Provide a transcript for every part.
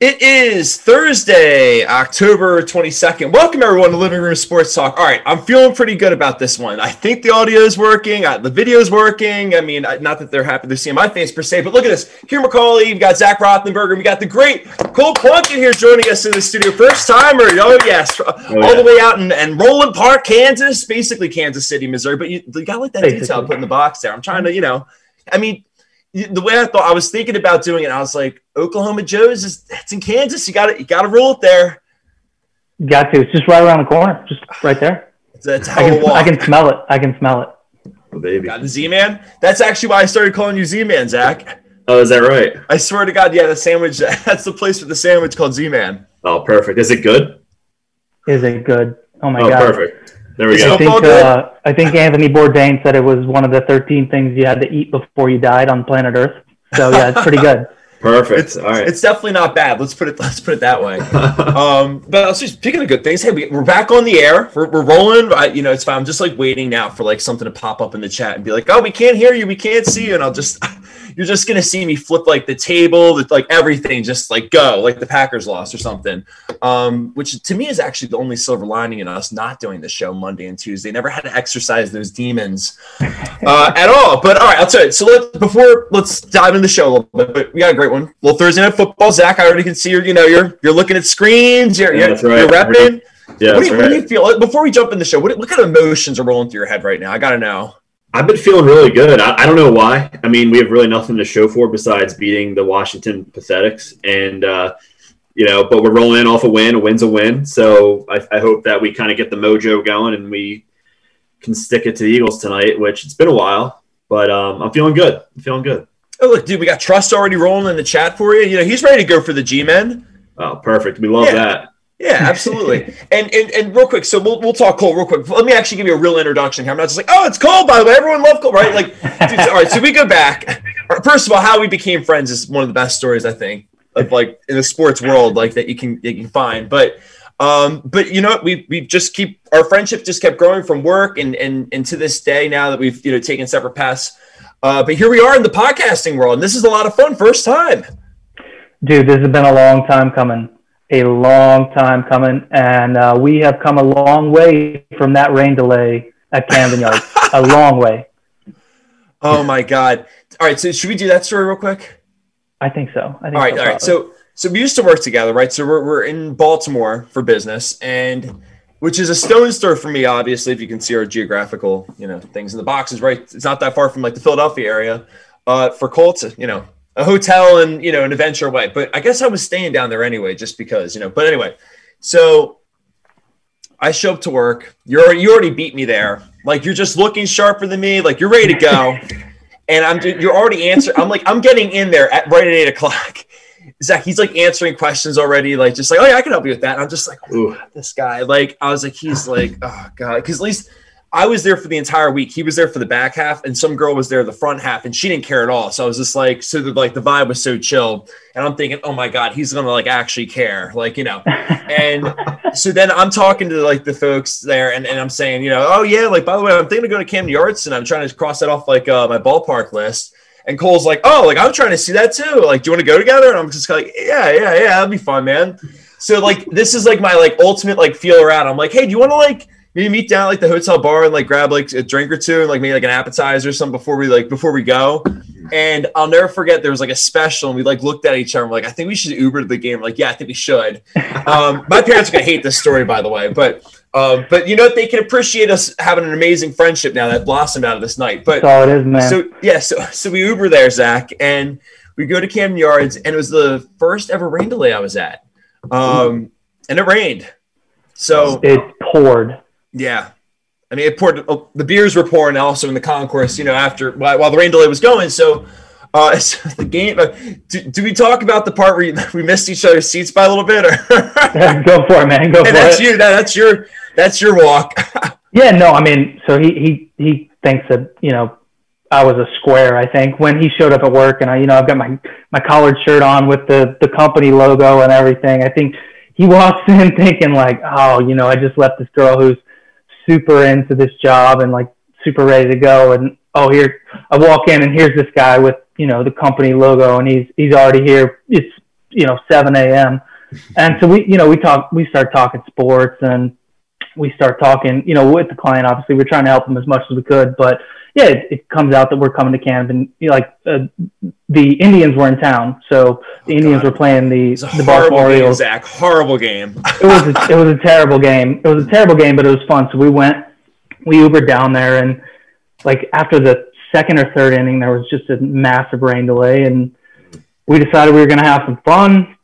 It is Thursday, October 22nd. Welcome, everyone, to Living Room Sports Talk. All right, I'm feeling pretty good about this one. I think the audio is working, uh, the video is working. I mean, not that they're happy to see my face per se, but look at this. Here, McCauley, we've got Zach Rothenberger, we got the great Cole Plunkett here joining us in the studio. First timer, oh, yes, oh, yeah. all the way out in, in Roeland Park, Kansas, basically Kansas City, Missouri. But you, you got like that detail put in the box there. I'm trying to, you know, I mean, the way I thought I was thinking about doing it, I was like, Oklahoma Joe's is it's in Kansas. You got to you got to roll it there. Got to. It's just right around the corner, just right there. That's I can, I can smell it. I can smell it. Oh, baby. Got the Z Man. That's actually why I started calling you Z Man, Zach. Oh, is that right? I swear to God, yeah, the sandwich. That's the place for the sandwich called Z Man. Oh, perfect. Is it good? Is it good? Oh my oh, God. perfect. There we go. I think, uh, I think Anthony Bourdain said it was one of the 13 things you had to eat before you died on planet Earth. So yeah, it's pretty good. Perfect. It's, All right. It's definitely not bad. Let's put it. Let's put it that way. um, but also speaking of good things, hey, we, are back on the air. We're, we're rolling. I, you know, it's fine. I'm just like waiting now for like something to pop up in the chat and be like, "Oh, we can't hear you. We can't see you." And I'll just you're just gonna see me flip like the table, like everything, just like go, like the Packers lost or something. Um, which to me is actually the only silver lining in us not doing the show Monday and Tuesday. Never had to exercise those demons uh, at all. But all right, I'll tell you. So let before let's dive into the show a little bit. But we got a great one. Well, Thursday night football, Zach. I already can see you. You know, you're you're looking at screens. You're yeah, you're, right. you're repping. Yeah, what do, you, right. what do you feel before we jump in the show? What, what kind of emotions are rolling through your head right now? I got to know. I've been feeling really good. I, I, don't know why. I mean, we have really nothing to show for besides beating the Washington Pathetics, and uh, you know, but we're rolling in off a win. A win's a win. So I, I hope that we kind of get the mojo going and we can stick it to the Eagles tonight. Which it's been a while, but um, I'm feeling good. I'm feeling good. Oh look, dude, we got Trust already rolling in the chat for you. You know, he's ready to go for the G-men. Oh, perfect. We love yeah. that. Yeah, absolutely. and, and and real quick, so we'll, we'll talk Cole real quick. Let me actually give you a real introduction here. I'm not just like, oh, it's Cole, by the way. Everyone loved Cole, right? Like, dude, all right. So we go back. First of all, how we became friends is one of the best stories I think of like in the sports world, like that you can you can find. But um, but you know, we we just keep our friendship just kept growing from work and and and to this day now that we've you know taken separate paths. Uh, but here we are in the podcasting world, and this is a lot of fun. First time. Dude, this has been a long time coming a long time coming, and uh, we have come a long way from that rain delay at Camden Yards. a long way. Oh my God! All right, so should we do that story real quick? I think so. I think all right, so, all right. So, so we used to work together, right? So we're we're in Baltimore for business, and which is a stone's throw for me, obviously. If you can see our geographical, you know, things in the boxes, right? It's not that far from like the Philadelphia area. Uh, for Colts, you know, a hotel and you know an adventure away. But I guess I was staying down there anyway, just because you know. But anyway, so I show up to work. You're already, you already beat me there. Like you're just looking sharper than me. Like you're ready to go, and I'm you're already answering. I'm like I'm getting in there at right at eight o'clock. Zach, he's like answering questions already, like just like, oh yeah, I can help you with that. And I'm just like, oh, this guy. Like I was like, he's like, oh god, because at least I was there for the entire week. He was there for the back half, and some girl was there the front half, and she didn't care at all. So I was just like, so the, like the vibe was so chill, and I'm thinking, oh my god, he's gonna like actually care, like you know. And so then I'm talking to like the folks there, and, and I'm saying, you know, oh yeah, like by the way, I'm thinking of going to Camden Yards, and I'm trying to cross that off like uh, my ballpark list. And Cole's like, oh, like I'm trying to see that too. Like, do you want to go together? And I'm just like, yeah, yeah, yeah, that'd be fun, man. So like, this is like my like ultimate like feeler out. I'm like, hey, do you want to like maybe meet down like the hotel bar and like grab like a drink or two and like maybe like an appetizer or something before we like before we go. And I'll never forget there was like a special and we like looked at each other and we're like, I think we should Uber to the game. We're like, yeah, I think we should. Um, my parents are gonna hate this story by the way, but um, but you know they can appreciate us having an amazing friendship now that blossomed out of this night. But That's all it is, man. So yeah, so so we Uber there, Zach, and we go to Camden Yards, and it was the first ever rain delay I was at. Um, and it rained. So it poured. Yeah. I mean, it poured. Oh, the beers were pouring also in the concourse. You know, after while, while the rain delay was going. So, uh, so the game. Uh, do, do, we talk about the part where you, we missed each other's seats by a little bit? Or go for it, man. Go for that's it. You, that, that's your. That's your walk. yeah. No. I mean, so he he he thinks that you know I was a square. I think when he showed up at work, and I you know I've got my my collared shirt on with the the company logo and everything. I think he walks in thinking like, oh, you know, I just left this girl who's super into this job and like super ready to go. And oh, here I walk in and here's this guy with you know the company logo, and he's he's already here. It's you know 7 a.m. And so we you know we talk we start talking sports and we start talking you know with the client. Obviously, we're trying to help them as much as we could, but yeah, it, it comes out that we're coming to Camden. You know, like uh, the Indians were in town, so the oh, Indians God. were playing the the Baltimore Orioles. Zach, horrible game. it was a, it was a terrible game. It was a terrible game, but it was fun. So we went, we Ubered down there, and like after the second or third inning, there was just a massive rain delay, and we decided we were going to have some fun.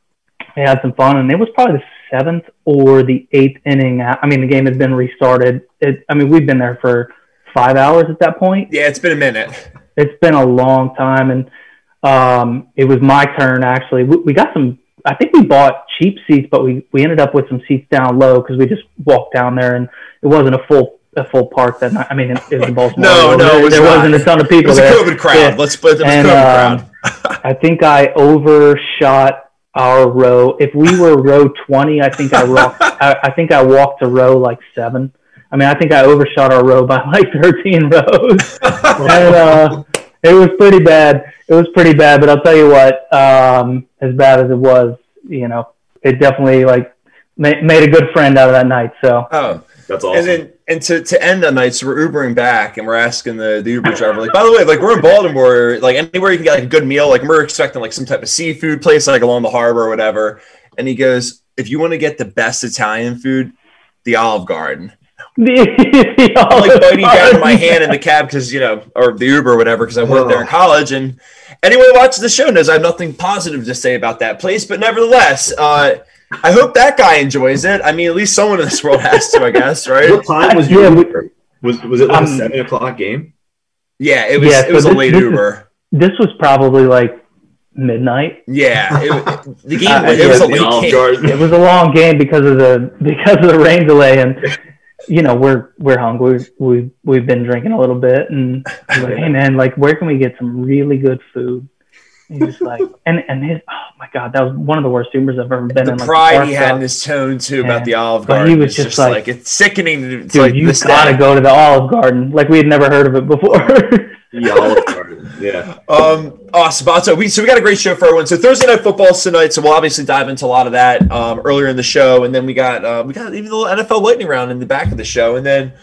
We had some fun, and it was probably the seventh or the eighth inning. I mean, the game had been restarted. It, I mean, we've been there for five hours at that point. Yeah, it's been a minute. It's been a long time, and um, it was my turn actually. We, we, got some. I think we bought cheap seats, but we we ended up with some seats down low because we just walked down there, and it wasn't a full a full park that night. I mean, it, it was in Baltimore. no, no, there, there wasn't a ton of people. It was there. a COVID crowd. Yeah. Let's put it and, COVID um, crowd. I think I overshot our row. If we were row twenty, I think I walked. I, I think I walked to row like seven. I mean, I think I overshot our row by like 13 rows. and uh, it was pretty bad. It was pretty bad, but I'll tell you what, um, as bad as it was, you know, it definitely like ma- made a good friend out of that night. So, oh, that's awesome. And then, and to, to end the night, so we're Ubering back and we're asking the, the Uber driver, like, by the way, like we're in Baltimore, like anywhere you can get like a good meal, like we're expecting like some type of seafood place, like along the harbor or whatever. And he goes, if you want to get the best Italian food, the Olive Garden. the, I'm like biting down my hand in the cab because you know, or the Uber or whatever, because I worked there in college. And anyone who watches the show knows I have nothing positive to say about that place. But nevertheless, uh, I hope that guy enjoys it. I mean, at least someone in this world has to, I guess, right? What time was your Uber? Was was it like um, a seven o'clock game? Yeah, it was. Yeah, it was a late this Uber. Is, this was probably like midnight. Yeah, it, the game. Uh, it yeah, was a late game. It was a long game because of the because of the rain delay and you know we're we're hungry we've we've been drinking a little bit and like, hey man like where can we get some really good food and he's like and and his oh my god that was one of the worst humors i've ever been the in pride like, he had in his tone too about the olive garden he was just, just like, like, it's sickening dude like you gotta day. go to the olive garden like we had never heard of it before the olive garden yeah um Awesome. So we so we got a great show for everyone. So Thursday night football tonight. So we'll obviously dive into a lot of that um, earlier in the show, and then we got uh, we got even the little NFL lightning round in the back of the show, and then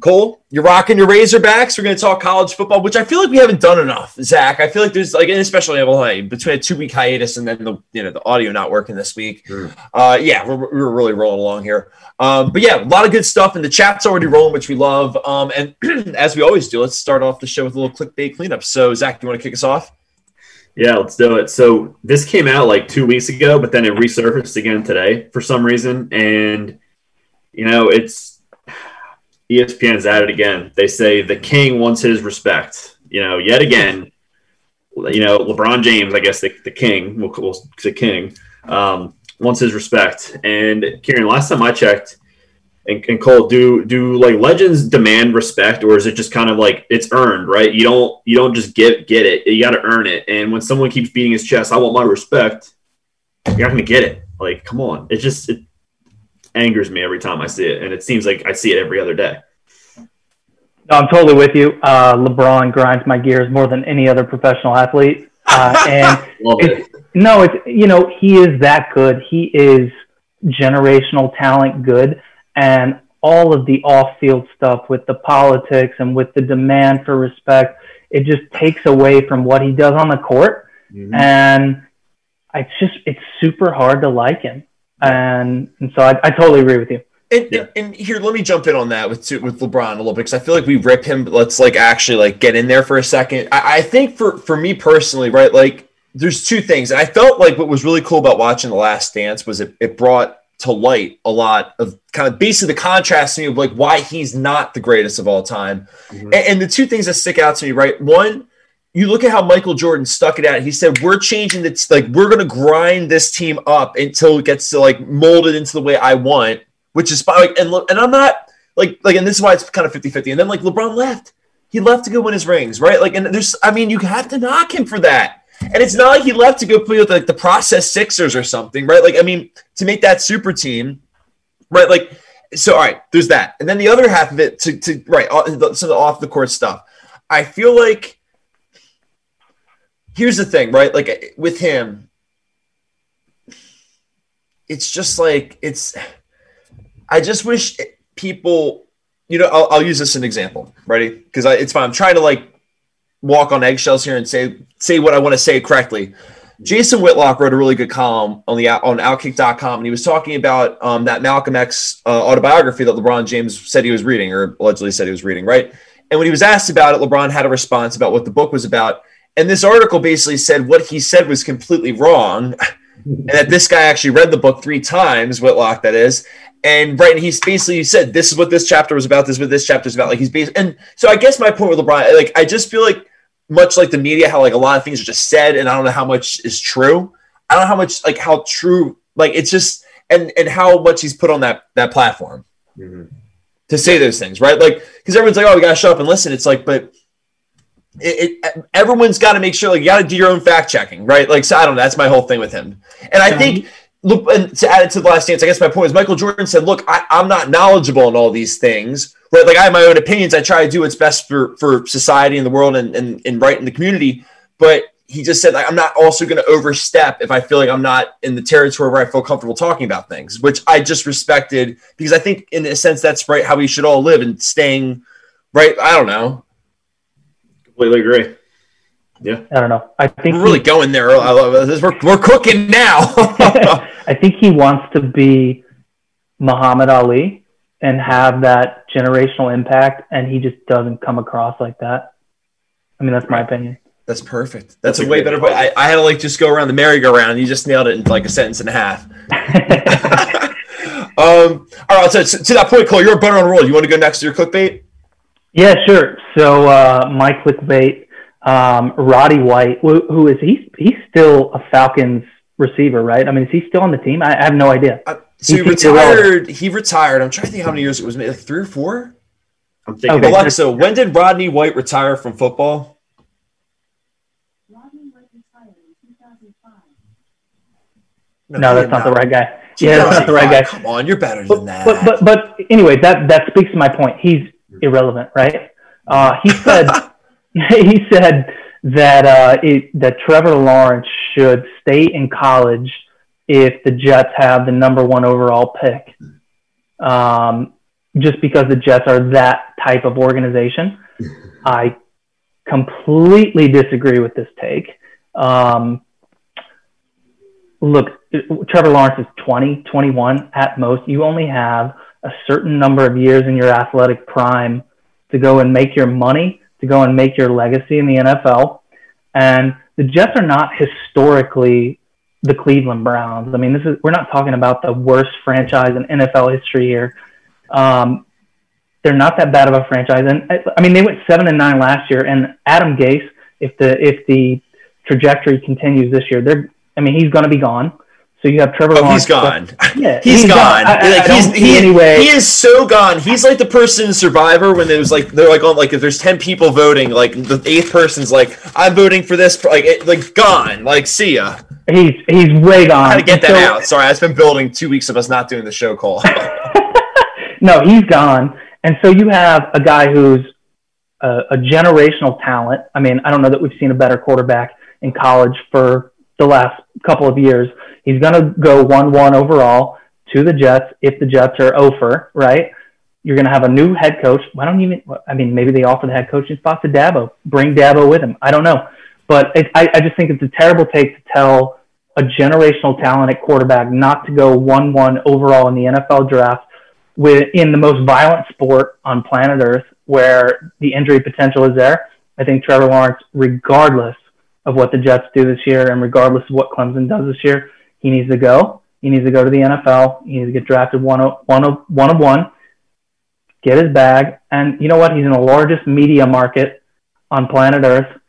Cole, you're rocking your Razorbacks. We're going to talk college football, which I feel like we haven't done enough. Zach, I feel like there's like, especially in between a two week hiatus and then the you know the audio not working this week. Uh, yeah, we're, we're really rolling along here. Um, but yeah, a lot of good stuff, and the chat's already rolling, which we love. Um, and as we always do, let's start off the show with a little clickbait cleanup. So Zach, do you want to kick us off? Yeah, let's do it. So this came out like two weeks ago, but then it resurfaced again today for some reason. And, you know, it's ESPN's at it again. They say the king wants his respect. You know, yet again, you know, LeBron James, I guess the, the king, we'll, say king, um, wants his respect. And Kieran, last time I checked, and, and Cole, do do like legends demand respect, or is it just kind of like it's earned, right? You don't you don't just get get it, you got to earn it. And when someone keeps beating his chest, I want my respect. You're not gonna get it. Like, come on, it's just it angers me every time I see it, and it seems like I see it every other day. No, I'm totally with you. Uh, LeBron grinds my gears more than any other professional athlete, uh, and it's, it. no, it's you know he is that good. He is generational talent good and all of the off-field stuff with the politics and with the demand for respect, it just takes away from what he does on the court. Mm-hmm. And it's just it's super hard to like him. And and so I, I totally agree with you. And, yeah. and, here, let me jump in on that with with LeBron a little bit because I feel like we rip him. But let's like actually like get in there for a second. I, I think for for me personally, right? Like, there's two things. And I felt like what was really cool about watching The Last Dance was it, it brought to light a lot of kind of basically the contrast to me of like why he's not the greatest of all time. Mm-hmm. And, and, the two things that stick out to me, right? One, you look at how Michael Jordan stuck it out. He said, "We're changing this. Like we're going to grind this team up until it gets to like molded into the way I want." Which is like, and and I'm not like like, and this is why it's kind of 50-50. And then like LeBron left. He left to go win his rings, right? Like, and there's, I mean, you have to knock him for that. And it's not like he left to go play with like the process Sixers or something, right? Like, I mean, to make that super team, right? Like, so all right, there's that, and then the other half of it to to right, some of the off the court stuff. I feel like here's the thing, right? Like with him, it's just like it's. I just wish people, you know, I'll, I'll use this as an example. Ready? Because it's fine. I'm trying to like walk on eggshells here and say say what I want to say correctly. Jason Whitlock wrote a really good column on the on Outkick.com, and he was talking about um, that Malcolm X uh, autobiography that LeBron James said he was reading, or allegedly said he was reading, right? And when he was asked about it, LeBron had a response about what the book was about, and this article basically said what he said was completely wrong, and that this guy actually read the book three times, Whitlock, that is, and right, and he's basically said this is what this chapter was about, this is what this chapter is about. Like he's basically, and so I guess my point with LeBron, like I just feel like much like the media, how like a lot of things are just said, and I don't know how much is true. I don't know how much like how true like it's just and and how much he's put on that that platform mm-hmm. to say those things, right? Like because everyone's like, oh, we gotta shut up and listen. It's like, but it, it everyone's got to make sure like you got to do your own fact checking, right? Like so I don't know. That's my whole thing with him, and I think. Look, and to add it to the last dance, I guess my point is Michael Jordan said, "Look, I, I'm not knowledgeable in all these things, right? Like I have my own opinions. I try to do what's best for for society and the world and and, and right in the community. But he just said like I'm not also going to overstep if I feel like I'm not in the territory where I feel comfortable talking about things, which I just respected because I think in a sense that's right how we should all live and staying right. I don't know. Completely agree. Yeah, I don't know. I think we're really he, going there. I love this. We're we're cooking now. I think he wants to be Muhammad Ali and have that generational impact, and he just doesn't come across like that. I mean, that's my opinion. That's perfect. That's, that's a, way better way. I, I, had to like just go around the merry-go-round. You just nailed it in like a sentence and a half. um, all right. So, so, to that point, Cole, you're a better on a roll. You want to go next to your clickbait? Yeah, sure. So uh, my clickbait, um, Roddy White, who, who is he? He's still a Falcons receiver, right? I mean, is he still on the team? I, I have no idea. Uh, so he, he retired. He retired. I'm trying to think how many years it was. Maybe like three or four. I'm thinking. Okay. Alexa, when did Rodney White retire from football? Rodney White retired in 2005. No, no that's not, not, the right guy. Yeah, that's not the right guy. Come on, you're better than that. But, but but anyway, that that speaks to my point. He's irrelevant, right? Uh, he said he said that uh, it, that Trevor Lawrence should stay in college if the Jets have the number one overall pick, um, just because the Jets are that type of organization. I completely disagree with this take. Um, look, Trevor Lawrence is 20, 21 at most. You only have a certain number of years in your athletic prime to go and make your money, to go and make your legacy in the NFL. And the Jets are not historically the Cleveland Browns. I mean, this is we're not talking about the worst franchise in NFL history here. Um, they're not that bad of a franchise, and I mean, they went seven and nine last year. And Adam Gase, if the if the trajectory continues this year, they're I mean, he's going to be gone. So you have Trevor. Oh, Lawrence, he's gone. Yeah, he's, he's gone. gone. I, like, I he's, he, anyway. he is so gone. He's like the person in Survivor when there's like they're like on like if there's ten people voting, like the eighth person's like I'm voting for this, like it, like gone. Like see ya. He's he's way gone. How to get that so, out? Sorry, I've been building two weeks of us not doing the show call. no, he's gone, and so you have a guy who's a, a generational talent. I mean, I don't know that we've seen a better quarterback in college for the last couple of years He's going to go 1 1 overall to the Jets if the Jets are over, right? You're going to have a new head coach. Why don't you even, I mean, maybe they offer the head coaching spot to Dabo. Bring Dabo with him. I don't know. But it, I, I just think it's a terrible take to tell a generational talent at quarterback not to go 1 1 overall in the NFL draft with, in the most violent sport on planet Earth where the injury potential is there. I think Trevor Lawrence, regardless of what the Jets do this year and regardless of what Clemson does this year, he needs to go. He needs to go to the NFL. He needs to get drafted one of one of one of one. Get his bag, and you know what? He's in the largest media market on planet Earth,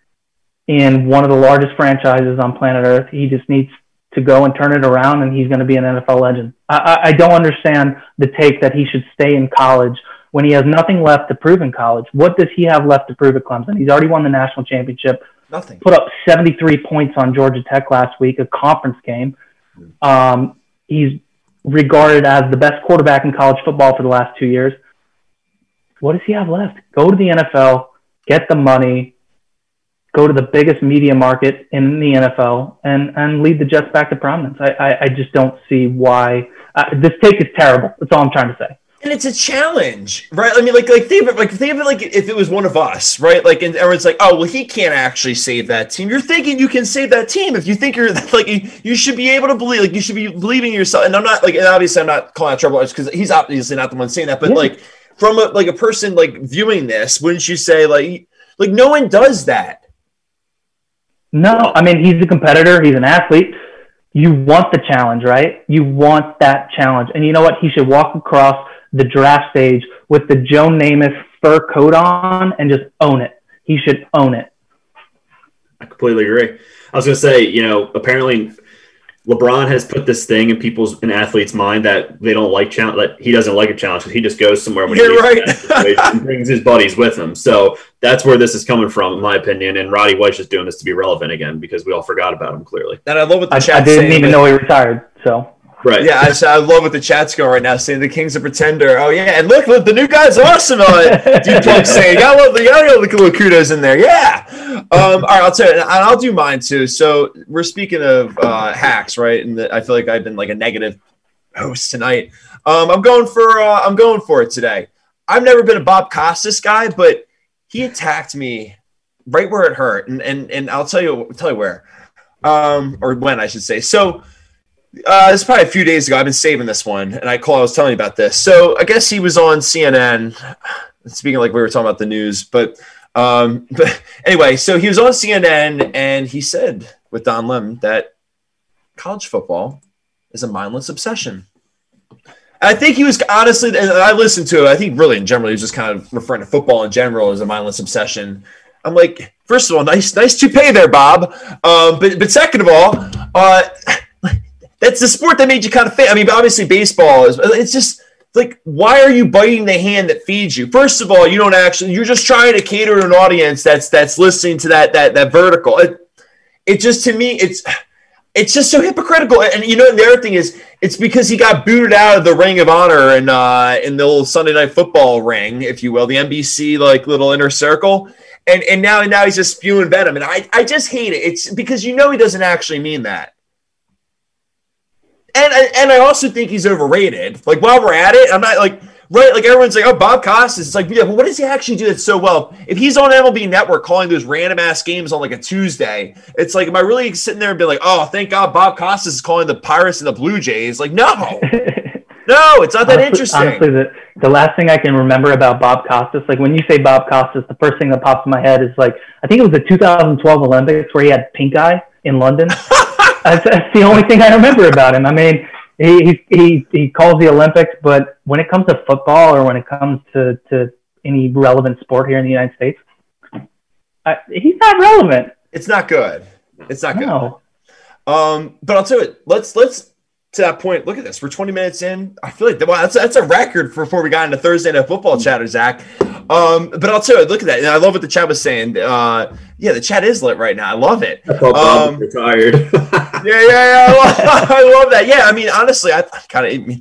in one of the largest franchises on planet Earth. He just needs to go and turn it around, and he's going to be an NFL legend. I, I, I don't understand the take that he should stay in college when he has nothing left to prove in college. What does he have left to prove at Clemson? He's already won the national championship. Nothing. Put up 73 points on Georgia Tech last week, a conference game. Um, he's regarded as the best quarterback in college football for the last two years. What does he have left? Go to the NFL, get the money, go to the biggest media market in the NFL and, and lead the Jets back to prominence. I, I, I just don't see why. Uh, this take is terrible. That's all I'm trying to say. And it's a challenge, right? I mean, like, like think of it, like think of it like if it was one of us, right? Like, and everyone's like, "Oh, well, he can't actually save that team." You're thinking you can save that team if you think you're like you, you should be able to believe, like you should be believing yourself. And I'm not like, and obviously, I'm not calling out trouble because he's obviously not the one saying that, but yeah. like from a like a person like viewing this, wouldn't you say like like no one does that? No, I mean he's a competitor. He's an athlete. You want the challenge, right? You want that challenge, and you know what? He should walk across the draft stage with the Joe Namath fur coat on and just own it. He should own it. I completely agree. I was going to say, you know, apparently LeBron has put this thing in people's in athletes' mind that they don't like challenge. That he doesn't like a challenge because he just goes somewhere when You're he right. and brings his buddies with him. So that's where this is coming from, in my opinion. And Roddy White's just doing this to be relevant again because we all forgot about him clearly. And I love what the I, chat. I didn't even know he retired. So Right. Yeah, I, I, love what the chat's going right now, saying the King's a pretender. Oh yeah, and look, look the new guy's awesome. Uh, Dude, saying, "Got love the got the little kudos in there." Yeah. Um, all right, I'll tell you, and I'll do mine too. So we're speaking of uh, hacks, right? And the, I feel like I've been like a negative host tonight. Um, I'm going for uh, I'm going for it today. I've never been a Bob Costas guy, but he attacked me right where it hurt, and and and I'll tell you tell you where, um, or when I should say. So uh, is probably a few days ago. I've been saving this one, and I call. I was telling you about this. So I guess he was on CNN. Speaking like we were talking about the news, but um, but anyway, so he was on CNN, and he said with Don Lemon that college football is a mindless obsession. I think he was honestly, and I listened to it. I think really in general, he was just kind of referring to football in general as a mindless obsession. I'm like, first of all, nice, nice toupee there, Bob. Um, but but second of all, uh, that's the sport that made you kind of fit. I mean, obviously baseball is. It's just like why are you biting the hand that feeds you? First of all, you don't actually. You're just trying to cater to an audience that's that's listening to that that that vertical. It, it just to me, it's it's just so hypocritical. And you know, the other thing is, it's because he got booted out of the Ring of Honor and uh, in the little Sunday Night Football ring, if you will, the NBC like little inner circle. And and now and now he's just spewing venom, and I I just hate it. It's because you know he doesn't actually mean that and and I also think he's overrated. Like while we're at it, I'm not like right. Like everyone's like, oh, Bob Costas. It's like, yeah, but what does he actually do that's so well? If he's on MLB Network calling those random ass games on like a Tuesday, it's like, am I really sitting there and be like, oh, thank God Bob Costas is calling the Pirates and the Blue Jays? Like, no, no, it's not that honestly, interesting. Honestly, the the last thing I can remember about Bob Costas, like when you say Bob Costas, the first thing that pops in my head is like, I think it was the 2012 Olympics where he had pink eye in London. that's, that's the only thing I remember about him. I mean, he, he he calls the Olympics, but when it comes to football or when it comes to, to any relevant sport here in the United States, I, he's not relevant. It's not good. It's not good. No. Um, but I'll tell you, let's let's to that point. Look at this. We're 20 minutes in. I feel like well, that's that's a record for before we got into Thursday night football chatter, Zach. Um, but I'll tell you, look at that. And I love what the chat was saying. Uh, yeah, the chat is lit right now. I love it. I um, retired. yeah, yeah, yeah. I love, I love, that. Yeah, I mean, honestly, I, I kind of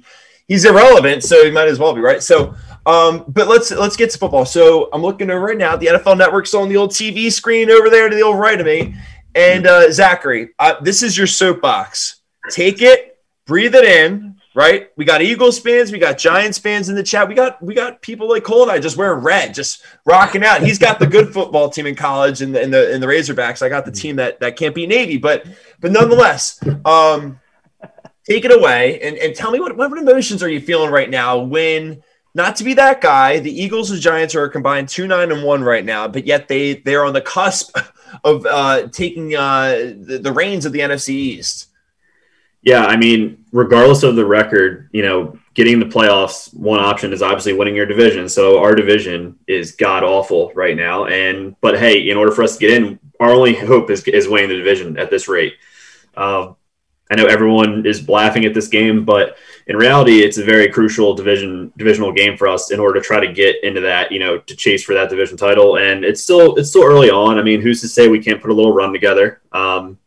he's irrelevant, so he might as well be right. So, um, but let's let's get to football. So I'm looking over right now. The NFL Network's on the old TV screen over there to the old right of me. And uh, Zachary, uh, this is your soapbox. Take it, breathe it in, right? We got Eagles fans, we got Giants fans in the chat. We got we got people like Cole and I just wearing red, just rocking out. He's got the good football team in college and the in the the Razorbacks. I got the team that that can't beat Navy, but but nonetheless, um, take it away and, and tell me what what emotions are you feeling right now when not to be that guy, the Eagles and Giants are combined two nine and one right now, but yet they they're on the cusp of uh, taking uh, the, the reins of the NFC East. Yeah, I mean, regardless of the record, you know, getting the playoffs, one option is obviously winning your division. So our division is god awful right now. And but hey, in order for us to get in, our only hope is is winning the division at this rate. Uh, I know everyone is laughing at this game, but in reality, it's a very crucial division divisional game for us in order to try to get into that, you know, to chase for that division title. And it's still it's still early on. I mean, who's to say we can't put a little run together? Um,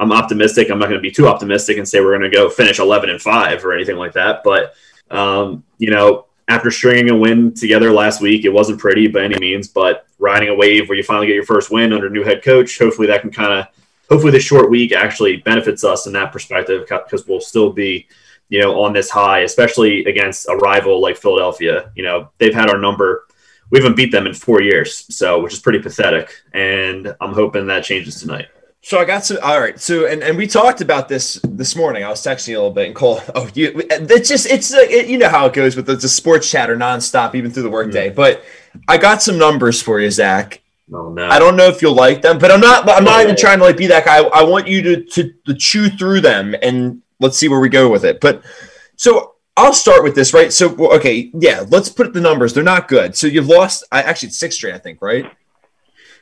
I'm optimistic. I'm not going to be too optimistic and say we're going to go finish 11 and five or anything like that. But um, you know, after stringing a win together last week, it wasn't pretty by any means, but riding a wave where you finally get your first win under new head coach, hopefully that can kind of, hopefully the short week actually benefits us in that perspective because we'll still be, you know, on this high, especially against a rival like Philadelphia. You know, they've had our number. We haven't beat them in four years, so which is pretty pathetic. And I'm hoping that changes tonight. So I got some. All right. So and, and we talked about this this morning. I was texting you a little bit and Cole. Oh, you. It's just it's it, you know how it goes with the, the sports chatter nonstop even through the workday. Mm-hmm. But I got some numbers for you, Zach. Oh, no. I don't know if you'll like them, but I'm not. I'm not even trying to like be that guy. I want you to, to to chew through them and let's see where we go with it. But so I'll start with this, right? So okay, yeah, let's put the numbers. They're not good. So you've lost. I actually it's six straight, I think, right?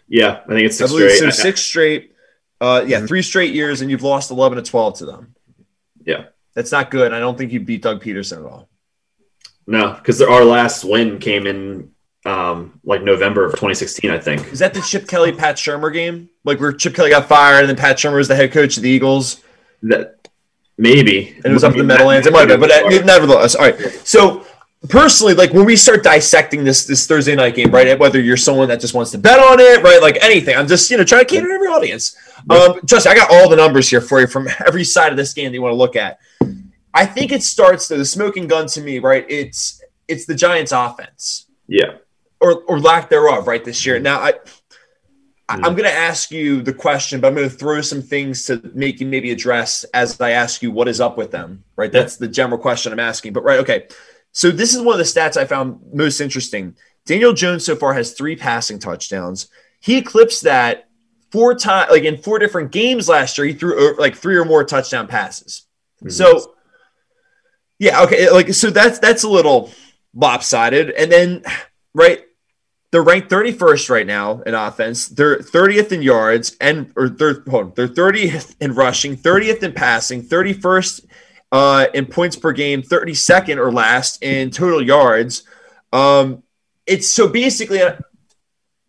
Yeah, I think it's six straight. So six straight uh, yeah, mm-hmm. three straight years, and you've lost eleven to twelve to them. Yeah, that's not good. I don't think you beat Doug Pederson at all. No, because our last win came in um, like November of 2016, I think. Is that the Chip Kelly Pat Shurmur game? Like where Chip Kelly got fired, and then Pat Shurmur was the head coach of the Eagles. That maybe, and it was up in the Meadowlands. It might have been, but uh, nevertheless, all right. So personally, like when we start dissecting this this Thursday night game, right? Whether you're someone that just wants to bet on it, right? Like anything, I'm just you know trying to cater to every audience. Um, Justin, I got all the numbers here for you from every side of this game that you want to look at. I think it starts the smoking gun to me, right? It's it's the Giants' offense, yeah, or or lack thereof, right? This year. Now, I I'm going to ask you the question, but I'm going to throw some things to make you maybe address as I ask you what is up with them, right? That's the general question I'm asking. But right, okay. So this is one of the stats I found most interesting. Daniel Jones so far has three passing touchdowns. He eclipsed that four times, like in four different games last year. He threw like three or more touchdown passes. Mm-hmm. So, yeah, okay, like so that's that's a little lopsided. And then, right, they're ranked 31st right now in offense. They're 30th in yards and or they're hold on, they're 30th in rushing, 30th in passing, 31st uh, in points per game, 32nd or last in total yards. Um, it's so basically uh,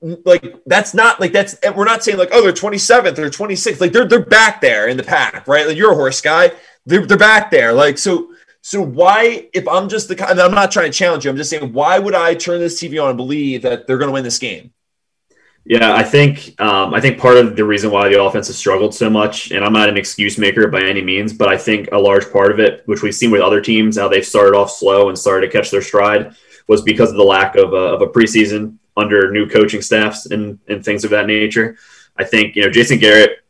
like that's not like that's we're not saying like oh they're 27th or 26th like they're they're back there in the pack right? Like you're a horse guy. They're, they're back there. Like so so why if i'm just the kind i'm not trying to challenge you i'm just saying why would i turn this tv on and believe that they're going to win this game? Yeah, I think um, I think part of the reason why the offense has struggled so much, and I'm not an excuse maker by any means, but I think a large part of it, which we've seen with other teams, how they've started off slow and started to catch their stride, was because of the lack of a, of a preseason under new coaching staffs and, and things of that nature. I think you know Jason Garrett.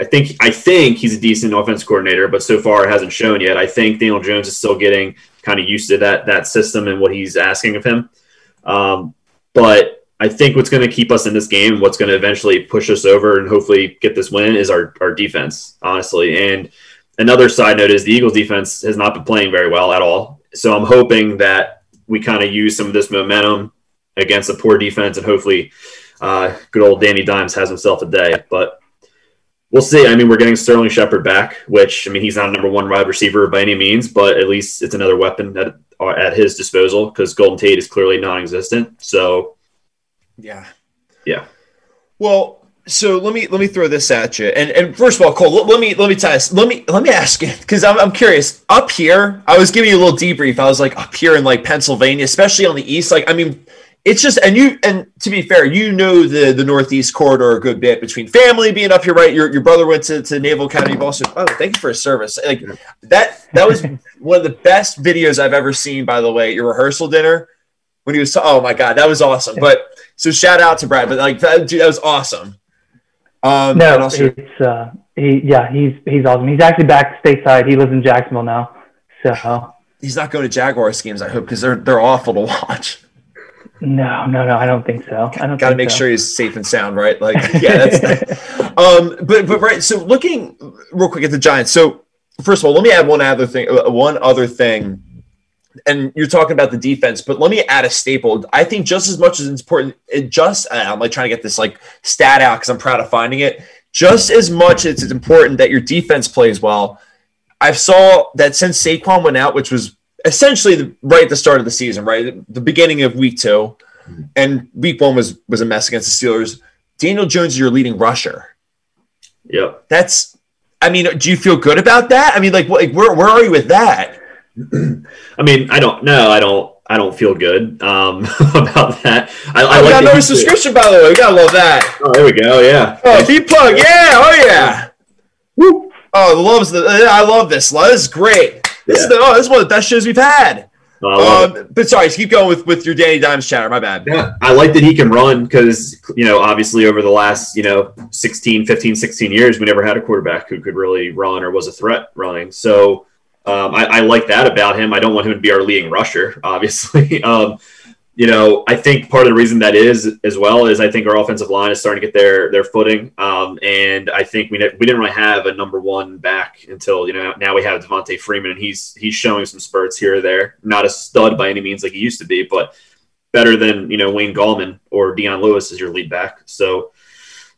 I think I think he's a decent offense coordinator, but so far it hasn't shown yet. I think Daniel Jones is still getting kind of used to that that system and what he's asking of him. Um, but I think what's going to keep us in this game, what's going to eventually push us over and hopefully get this win, is our our defense, honestly. And another side note is the Eagles' defense has not been playing very well at all. So I'm hoping that we kind of use some of this momentum against a poor defense, and hopefully, uh, good old Danny Dimes has himself a day. But we'll see. I mean, we're getting Sterling Shepard back, which I mean, he's not a number one wide receiver by any means, but at least it's another weapon at at his disposal because Golden Tate is clearly non-existent. So, yeah, yeah. Well, so let me let me throw this at you. And and first of all, Cole, let, let me let me tell you, let me let me ask you because I'm I'm curious. Up here, I was giving you a little debrief. I was like up here in like Pennsylvania, especially on the east. Like, I mean, it's just and you and to be fair, you know the the Northeast corridor a good bit between family being up here, right? Your your brother went to, to Naval Academy Boston. Oh, thank you for his service. Like that that was one of the best videos I've ever seen, by the way, your rehearsal dinner when he was oh my god, that was awesome. But so shout out to Brad, but like that, dude, that was awesome. Um, no, also, it's uh, he yeah, he's he's awesome. He's actually back stateside. He lives in Jacksonville now. So he's not going to Jaguars games, I hope, because they're they're awful to watch. No, no, no. I don't think so. I don't. Got to make so. sure he's safe and sound, right? Like, yeah, that's. um, but but right. So looking real quick at the Giants. So first of all, let me add one other thing. Uh, one other thing, and you're talking about the defense, but let me add a staple. I think just as much as it's important, it just I'm like trying to get this like stat out because I'm proud of finding it. Just as much as it's important that your defense plays well. I saw that since Saquon went out, which was essentially the, right at the start of the season, right the beginning of week 2 mm-hmm. and week one was was a mess against the Steelers. Daniel Jones is your leading rusher. Yep. That's. I mean, do you feel good about that? I mean, like, like where where are you with that? I mean, I don't know. I don't. I don't feel good um, about that. I, I like got no subscription, by the way. We gotta love that. Oh, there we go. Yeah. Oh, deep plug. Yeah. Oh, yeah. Woo. Oh, loves the. I love this. This is great. This yeah. is the. Oh, this is one of the best shows we've had. Um, but sorry, keep going with, with your Danny Dimes chatter. My bad. Yeah, I like that he can run because, you know, obviously over the last, you know, 16, 15, 16 years, we never had a quarterback who could really run or was a threat running. So um, I, I, like that about him. I don't want him to be our leading rusher, obviously. um, you know, I think part of the reason that is as well is I think our offensive line is starting to get their their footing, um, and I think we we didn't really have a number one back until you know now we have Devonta Freeman, and he's he's showing some spurts here or there. Not a stud by any means like he used to be, but better than you know Wayne Gallman or Dion Lewis as your lead back. So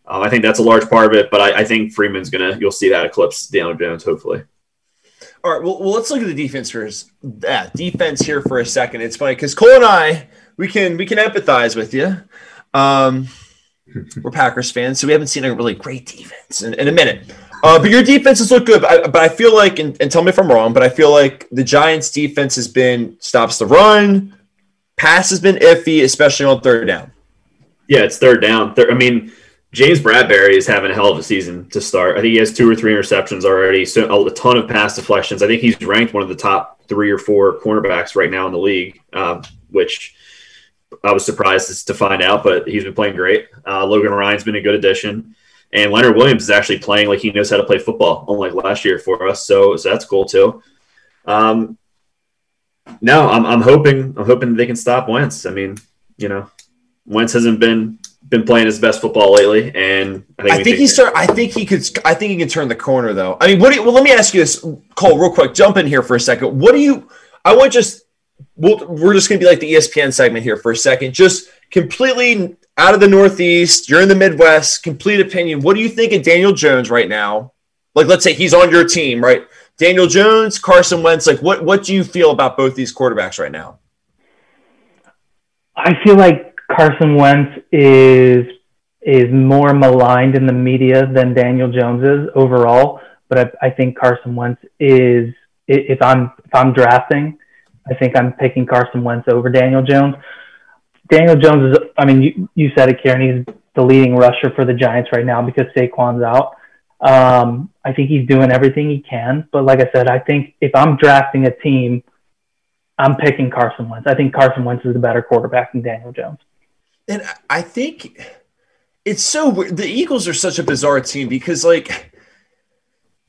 uh, I think that's a large part of it. But I, I think Freeman's gonna you'll see that eclipse Daniel Jones hopefully. All right, well, well, let's look at the defense first. Yeah, defense here for a second. It's funny because Cole and I we can we can empathize with you. Um, we're Packers fans, so we haven't seen a really great defense in, in a minute. Uh, but your defenses look good. But I, but I feel like, and, and, tell me if I'm wrong, but I feel like the Giants' defense has been stops the run, pass has been iffy, especially on third down. Yeah, it's third down. Third, I mean, James Bradberry is having a hell of a season to start. I think he has two or three interceptions already, so a ton of pass deflections. I think he's ranked one of the top three or four cornerbacks right now in the league, um, which I was surprised to find out, but he's been playing great. Uh, Logan Ryan's been a good addition, and Leonard Williams is actually playing like he knows how to play football, unlike last year for us. So, so that's cool too. Um, no, I'm, I'm hoping I'm hoping they can stop Wentz. I mean, you know, Wentz hasn't been been playing his best football lately, and I think, I think he's start. I think he could. I think he can turn the corner, though. I mean, what? Do you, well, let me ask you this, Cole, real quick. Jump in here for a second. What do you? I want just we'll, we're just going to be like the ESPN segment here for a second. Just completely out of the Northeast, you're in the Midwest, complete opinion. What do you think of Daniel Jones right now? Like, let's say he's on your team, right? Daniel Jones, Carson Wentz. Like, what what do you feel about both these quarterbacks right now? I feel like Carson Wentz is is more maligned in the media than Daniel Jones is overall. But I, I think Carson Wentz is if I'm if I'm drafting, I think I'm picking Carson Wentz over Daniel Jones. Daniel Jones is, I mean, you, you said it, Kieran. He's the leading rusher for the Giants right now because Saquon's out. Um, I think he's doing everything he can. But like I said, I think if I'm drafting a team, I'm picking Carson Wentz. I think Carson Wentz is a better quarterback than Daniel Jones. And I think it's so weird. The Eagles are such a bizarre team because, like,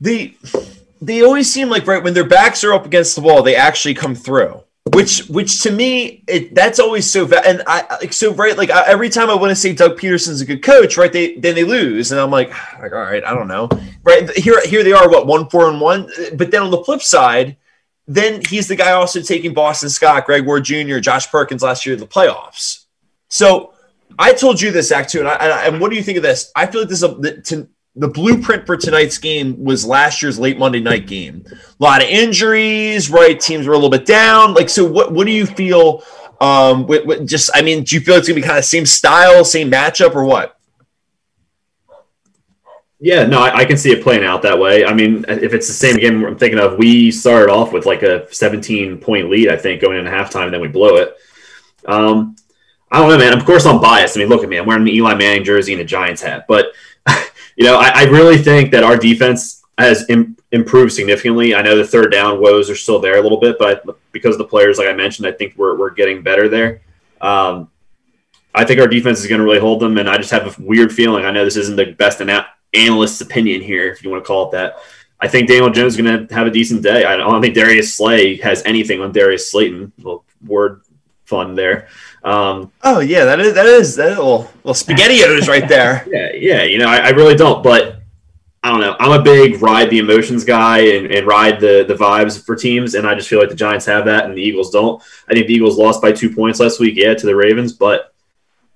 the they always seem like right when their backs are up against the wall, they actually come through. Which, which to me, it, that's always so. Va- and I like so right. Like I, every time I want to say Doug Pederson's a good coach, right? They then they lose, and I'm like, like all right, I don't know. Right here, here they are, what one four and one. But then on the flip side, then he's the guy also taking Boston Scott, Greg Ward Jr., Josh Perkins last year in the playoffs. So I told you this, Act too. And, I, and what do you think of this? I feel like this is a, to, the blueprint for tonight's game was last year's late Monday night game. A lot of injuries, right? Teams were a little bit down. Like, so what? What do you feel? Um, with, with just, I mean, do you feel it's gonna be kind of same style, same matchup, or what? Yeah, no, I, I, can see it playing out that way. I mean, if it's the same game I'm thinking of, we started off with like a 17 point lead, I think, going into halftime, and then we blow it. Um, I don't know, man. Of course, I'm biased. I mean, look at me. I'm wearing an Eli Manning jersey and a Giants hat, but you know, I, I really think that our defense has Im- improved significantly. I know the third down woes are still there a little bit, but because of the players, like I mentioned, I think we're, we're getting better there. Um, I think our defense is going to really hold them, and I just have a weird feeling. I know this isn't the best ana- analyst's opinion here, if you want to call it that. I think Daniel Jones is going to have a decent day. I don't think Darius Slay has anything on Darius Slayton. Little word fun there. Um, oh yeah, that is that is that little little spaghettios right there. Yeah, yeah. You know, I, I, really don't, but I don't know. I'm a big ride the emotions guy and, and ride the the vibes for teams, and I just feel like the Giants have that and the Eagles don't. I think the Eagles lost by two points last week, yeah, to the Ravens, but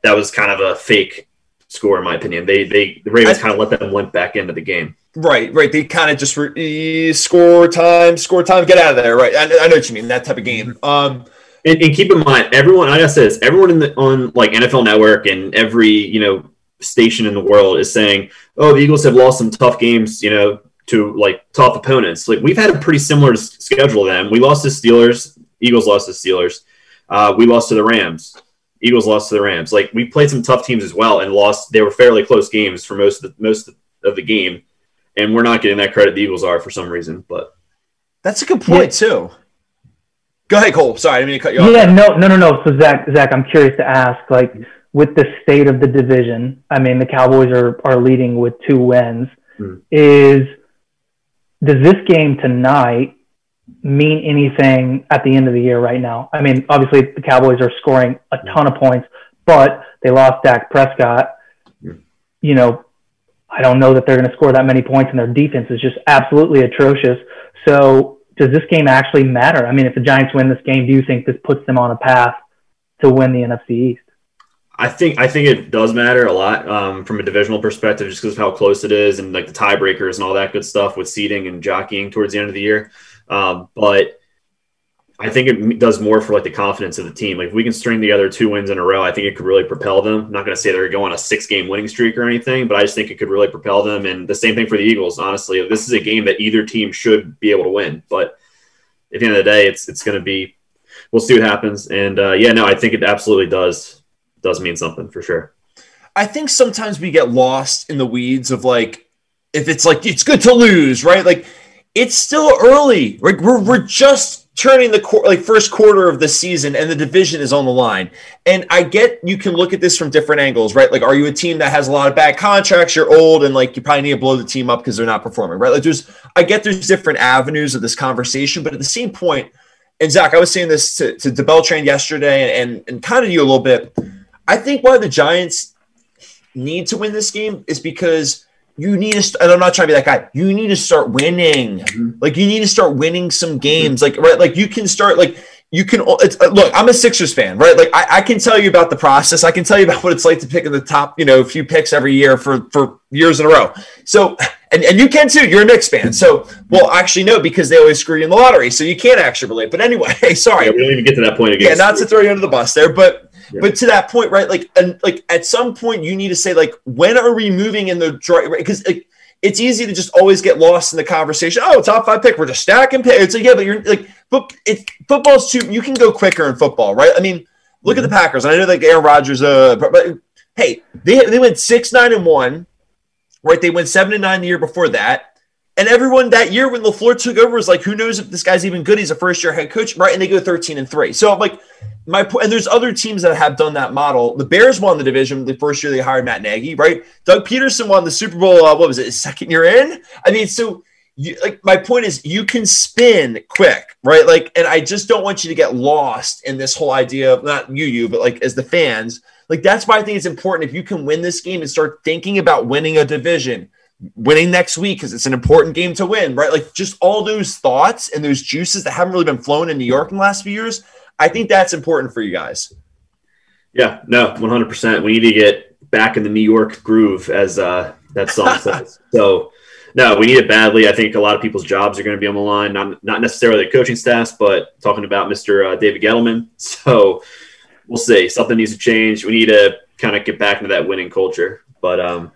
that was kind of a fake score in my opinion. They they the Ravens kind of let them limp back into the game. Right, right. They kind of just re- score time, score time, get out of there. Right. I, I know what you mean. That type of game. Um, and, and, keep in mind, everyone, like I said, this, everyone in the, on like NFL Network and every you know station in the world is saying, "Oh, the Eagles have lost some tough games," you know, to like tough opponents. Like we've had a pretty similar schedule to them. We lost to Steelers. Eagles lost to Steelers. Uh, we lost to the Rams. Eagles lost to the Rams. Like we played some tough teams as well and lost. They were fairly close games for most of the most of the game, and we're not getting that credit the Eagles are for some reason. But that's a good point yeah. too. Go ahead, Cole. Sorry, I didn't mean to cut you off. Yeah, no, no, no, no. So Zach, Zach, I'm curious to ask, like, with the state of the division, I mean, the Cowboys are are leading with two wins. Mm. Is does this game tonight mean anything at the end of the year right now? I mean, obviously the Cowboys are scoring a ton of points, but they lost Dak Prescott. You know, I don't know that they're going to score that many points, and their defense is just absolutely atrocious. So, does this game actually matter? I mean, if the Giants win this game, do you think this puts them on a path to win the NFC East? I think I think it does matter a lot um, from a divisional perspective, just because of how close it is and like the tiebreakers and all that good stuff with seeding and jockeying towards the end of the year. Um, but I think it does more for like the confidence of the team. Like if we can string together two wins in a row, I think it could really propel them. I'm not going to say they're going on a six game winning streak or anything, but I just think it could really propel them. And the same thing for the Eagles. Honestly, this is a game that either team should be able to win. But at the end of the day, it's it's going to be. We'll see what happens. And uh, yeah, no, I think it absolutely does does mean something for sure. I think sometimes we get lost in the weeds of like if it's like it's good to lose, right? Like it's still early. Like we're we're just turning the cor- like first quarter of the season and the division is on the line. And I get you can look at this from different angles, right? Like are you a team that has a lot of bad contracts, you're old and like you probably need to blow the team up because they're not performing, right? Like there's I get there's different avenues of this conversation, but at the same point, and Zach, I was saying this to, to DeBeltran yesterday and, and, and kind of you a little bit I think why the Giants need to win this game is because you need to. St- and I'm not trying to be that guy. You need to start winning. Mm-hmm. Like you need to start winning some games. Like right, like you can start like you can it's, uh, look i'm a sixers fan right like I, I, can tell you about the process i can tell you about what it's like to pick in the top you know few picks every year for for years in a row so and, and you can too you're a Knicks fan so well actually no because they always screw you in the lottery so you can't actually relate but anyway sorry yeah, we don't even get to that point again yeah not to throw you under the bus there but but to that point, right? Like, and like at some point, you need to say, like, when are we moving in the right? Because like, it's easy to just always get lost in the conversation. Oh, top five pick, we're just stacking pick. It's like, yeah, but you're like, but it's football's too. You can go quicker in football, right? I mean, look mm-hmm. at the mm-hmm. Packers. I know like Aaron Rodgers, uh, but, but hey, they they went six nine and one, right? They went seven and nine the year before that. And everyone that year when LaFleur took over was like, who knows if this guy's even good? He's a first year head coach, right? And they go 13 and three. So I'm like, my and there's other teams that have done that model. The Bears won the division the first year they hired Matt Nagy, right? Doug Pederson won the Super Bowl. Uh, what was it? His second year in. I mean, so you, like my point is, you can spin quick, right? Like, and I just don't want you to get lost in this whole idea of not you, you, but like as the fans. Like that's why I think it's important if you can win this game and start thinking about winning a division winning next week because it's an important game to win, right? Like just all those thoughts and those juices that haven't really been flowing in New York in the last few years. I think that's important for you guys. Yeah, no, 100%. We need to get back in the New York groove, as uh, that song says. So, no, we need it badly. I think a lot of people's jobs are going to be on the line, not, not necessarily the coaching staffs, but talking about Mr. Uh, David Gettleman. So, we'll see. Something needs to change. We need to kind of get back into that winning culture. But um,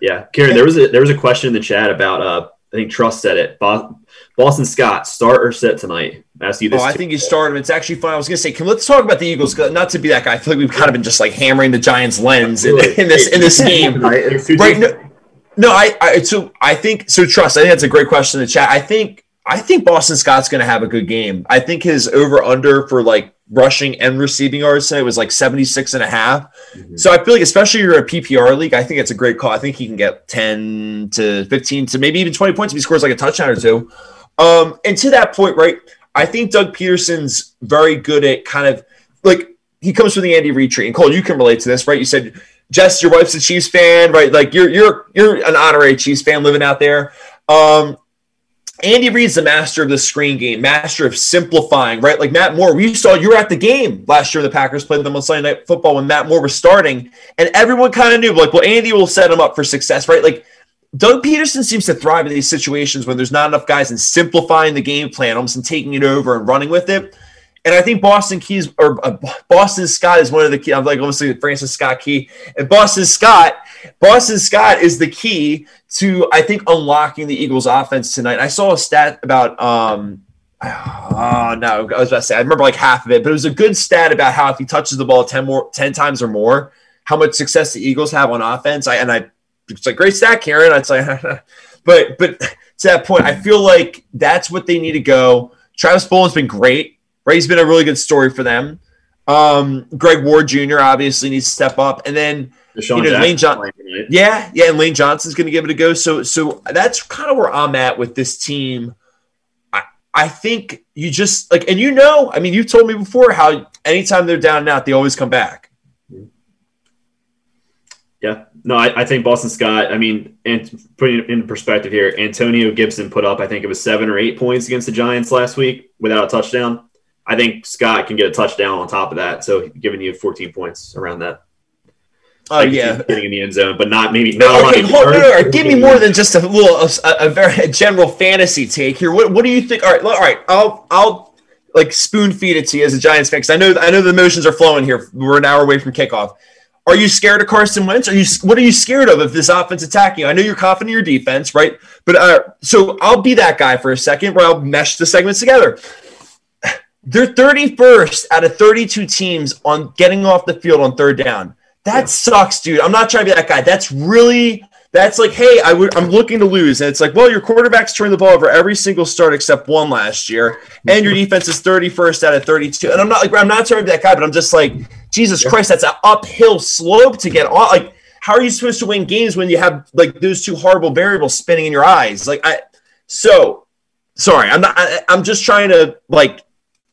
yeah, Karen, there was a there was a question in the chat about uh, I think Trust said it. Boston Scott, start or sit tonight? Ask you this. Oh, I think you start him. It's actually fun. I was going to say, can let's talk about the Eagles? Not to be that guy. I feel like we've kind of been just like hammering the Giants' lens in, in this in this game. right? No, no, I, I so I think so. Trust. I think that's a great question in the chat. I think I think Boston Scott's going to have a good game. I think his over under for like rushing and receiving yards today was like 76 and a half. Mm-hmm. So I feel like, especially you're a PPR league, I think it's a great call. I think he can get 10 to 15 to maybe even 20 points if he scores like a touchdown or two. Um, and to that point, right, I think Doug Pederson's very good at kind of like he comes from the Andy Reid tree. And Cole, you can relate to this, right? You said, Jess, your wife's a Chiefs fan, right? Like you're you're you're an honorary Chiefs fan living out there. Um, Andy Reid's the master of the screen game, master of simplifying, right? Like Matt Moore, we saw you were at the game last year. The Packers played them on Sunday Night Football when Matt Moore was starting, and everyone kind of knew, like, well, Andy will set him up for success, right? Like Doug Pederson seems to thrive in these situations when there's not enough guys and simplifying the game plan, almost and taking it over and running with it. And I think Boston Keys or uh, Boston Scott is one of the key. I'm like obviously Francis Scott Key and Boston Scott. Boston Scott is the key to I think unlocking the Eagles offense tonight. I saw a stat about um Oh no, I was about to say I remember like half of it, but it was a good stat about how if he touches the ball ten more ten times or more, how much success the Eagles have on offense. I and I it's like great stat, Karen. I'd say, but but to that point, I feel like that's what they need to go. Travis Bowen's been great. He's been a really good story for them. Um, Greg Ward Jr. obviously needs to step up, and then Deshaun you know, Lane John- playing yeah, yeah, and Lane Johnson's going to give it a go. So, so that's kind of where I'm at with this team. I, I think you just like, and you know, I mean, you told me before how anytime they're down and out, they always come back. Yeah, no, I, I think Boston Scott. I mean, and putting it in perspective here, Antonio Gibson put up, I think it was seven or eight points against the Giants last week without a touchdown. I think Scott can get a touchdown on top of that, so giving you 14 points around that. Oh yeah. getting in the end zone, but not maybe not Okay, hold, no, no, no, give me more than just a little, a, a very a general fantasy take here. What, what do you think? All right, all right, I'll, I'll like spoon feed it to you as a Giants fan because I know, I know the emotions are flowing here. We're an hour away from kickoff. Are you scared of Carson Wentz? Are you? What are you scared of if this offense attacking? I know you're confident in your defense, right? But uh, so I'll be that guy for a second, where I'll mesh the segments together. They're 31st out of 32 teams on getting off the field on third down. That sucks, dude. I'm not trying to be that guy. That's really that's like, hey, I w- I'm looking to lose, and it's like, well, your quarterback's turned the ball over every single start except one last year, and your defense is 31st out of 32. And I'm not like I'm not trying to be that guy, but I'm just like, Jesus Christ, that's an uphill slope to get on. Like, how are you supposed to win games when you have like those two horrible variables spinning in your eyes? Like, I so sorry, I'm not. I, I'm just trying to like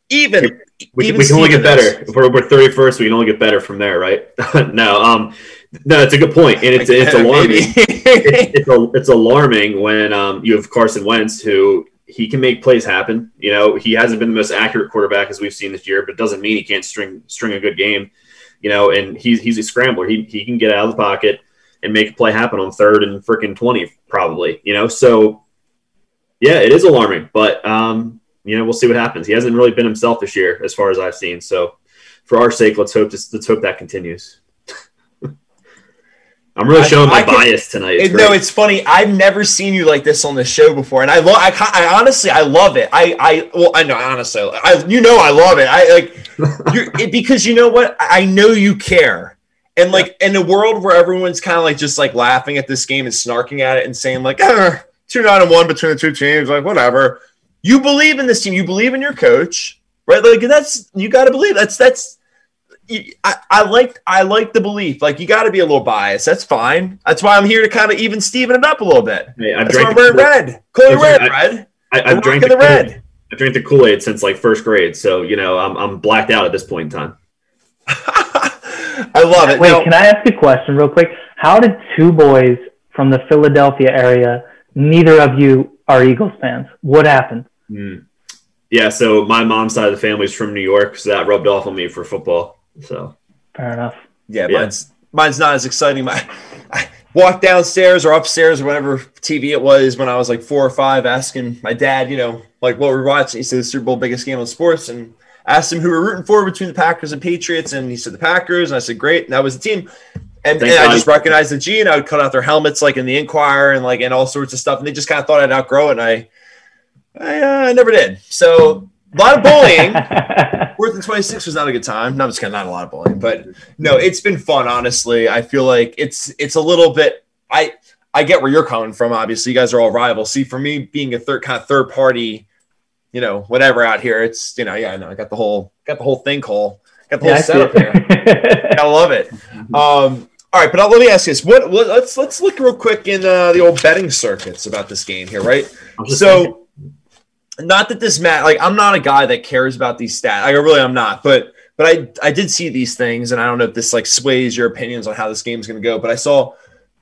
even. We, can- we can only get better. If we're, we're 31st, we can only get better from there, right? no, um, no, it's a good point, and it's it's alarming. It's, it's, a, it's alarming when um, you have Carson Wentz, who he can make plays happen. You know, he hasn't been the most accurate quarterback as we've seen this year, but it doesn't mean he can't string string a good game. You know, and he's he's a scrambler. He he can get out of the pocket and make a play happen on third and freaking twenty, probably. You know, so yeah, it is alarming, but um, you know, we'll see what happens. He hasn't really been himself this year, as far as I've seen. So, for our sake, let's hope this, let's hope that continues. I'm really I- showing my I can- bias tonight. It's It- no, great. it's funny. I've never seen you like this on the show before, and I love. I, I honestly, I love it. I, I, well, I know honestly, I, you know, I love it. I like you're it, because you know what? I know you care, and like in a world where everyone's kind of like just like laughing at this game and snarking at it and saying like, "Ah, two nine and one between the two teams, like whatever. You believe in this team. You believe in your coach, right? Like that's you got to believe. That's that's. I, I like I like the belief. Like you got to be a little biased. That's fine. That's why I'm here to kind of even Steven it up a little bit. Hey, I've That's why I'm drank wearing the, red. Call it red, right. red. I, I'm I've drank the, the red. I drank the Kool Aid since like first grade, so you know I'm I'm blacked out at this point in time. I love it. Wait, Now- can I ask a question real quick? How did two boys from the Philadelphia area, neither of you are Eagles fans? What happened? Hmm. Yeah, so my mom's side of the family's from New York, so that rubbed off on me for football. So Fair enough. yeah, Yeah. mine's mine's not as exciting. My, I walked downstairs or upstairs or whatever TV it was when I was like four or five, asking my dad, you know, like what we're watching. He said the Super Bowl biggest game on sports, and asked him who we're rooting for between the Packers and Patriots, and he said the Packers, and I said great, and that was the team. And, and I just recognized the G, and I would cut out their helmets like in the Inquirer and like and all sorts of stuff, and they just kind of thought I'd outgrow it, and I, I, uh, I never did. So a lot of bullying. Worth and 26 was not a good time. No, I'm just kidding. Not a lot of bullying, but no, it's been fun. Honestly, I feel like it's it's a little bit. I I get where you're coming from. Obviously, you guys are all rivals. See, for me, being a third kind of third party, you know, whatever out here, it's you know, yeah, I know. I got the whole got the whole thing, Cole. Got the yeah, whole I setup here. I love it. Um, all right, but uh, let me ask you this: what? Let's let's look real quick in uh, the old betting circuits about this game here, right? I'm just thinking- So, not that this mat like I'm not a guy that cares about these stats. Like, I really I'm not. But but I I did see these things, and I don't know if this like sways your opinions on how this game's going to go. But I saw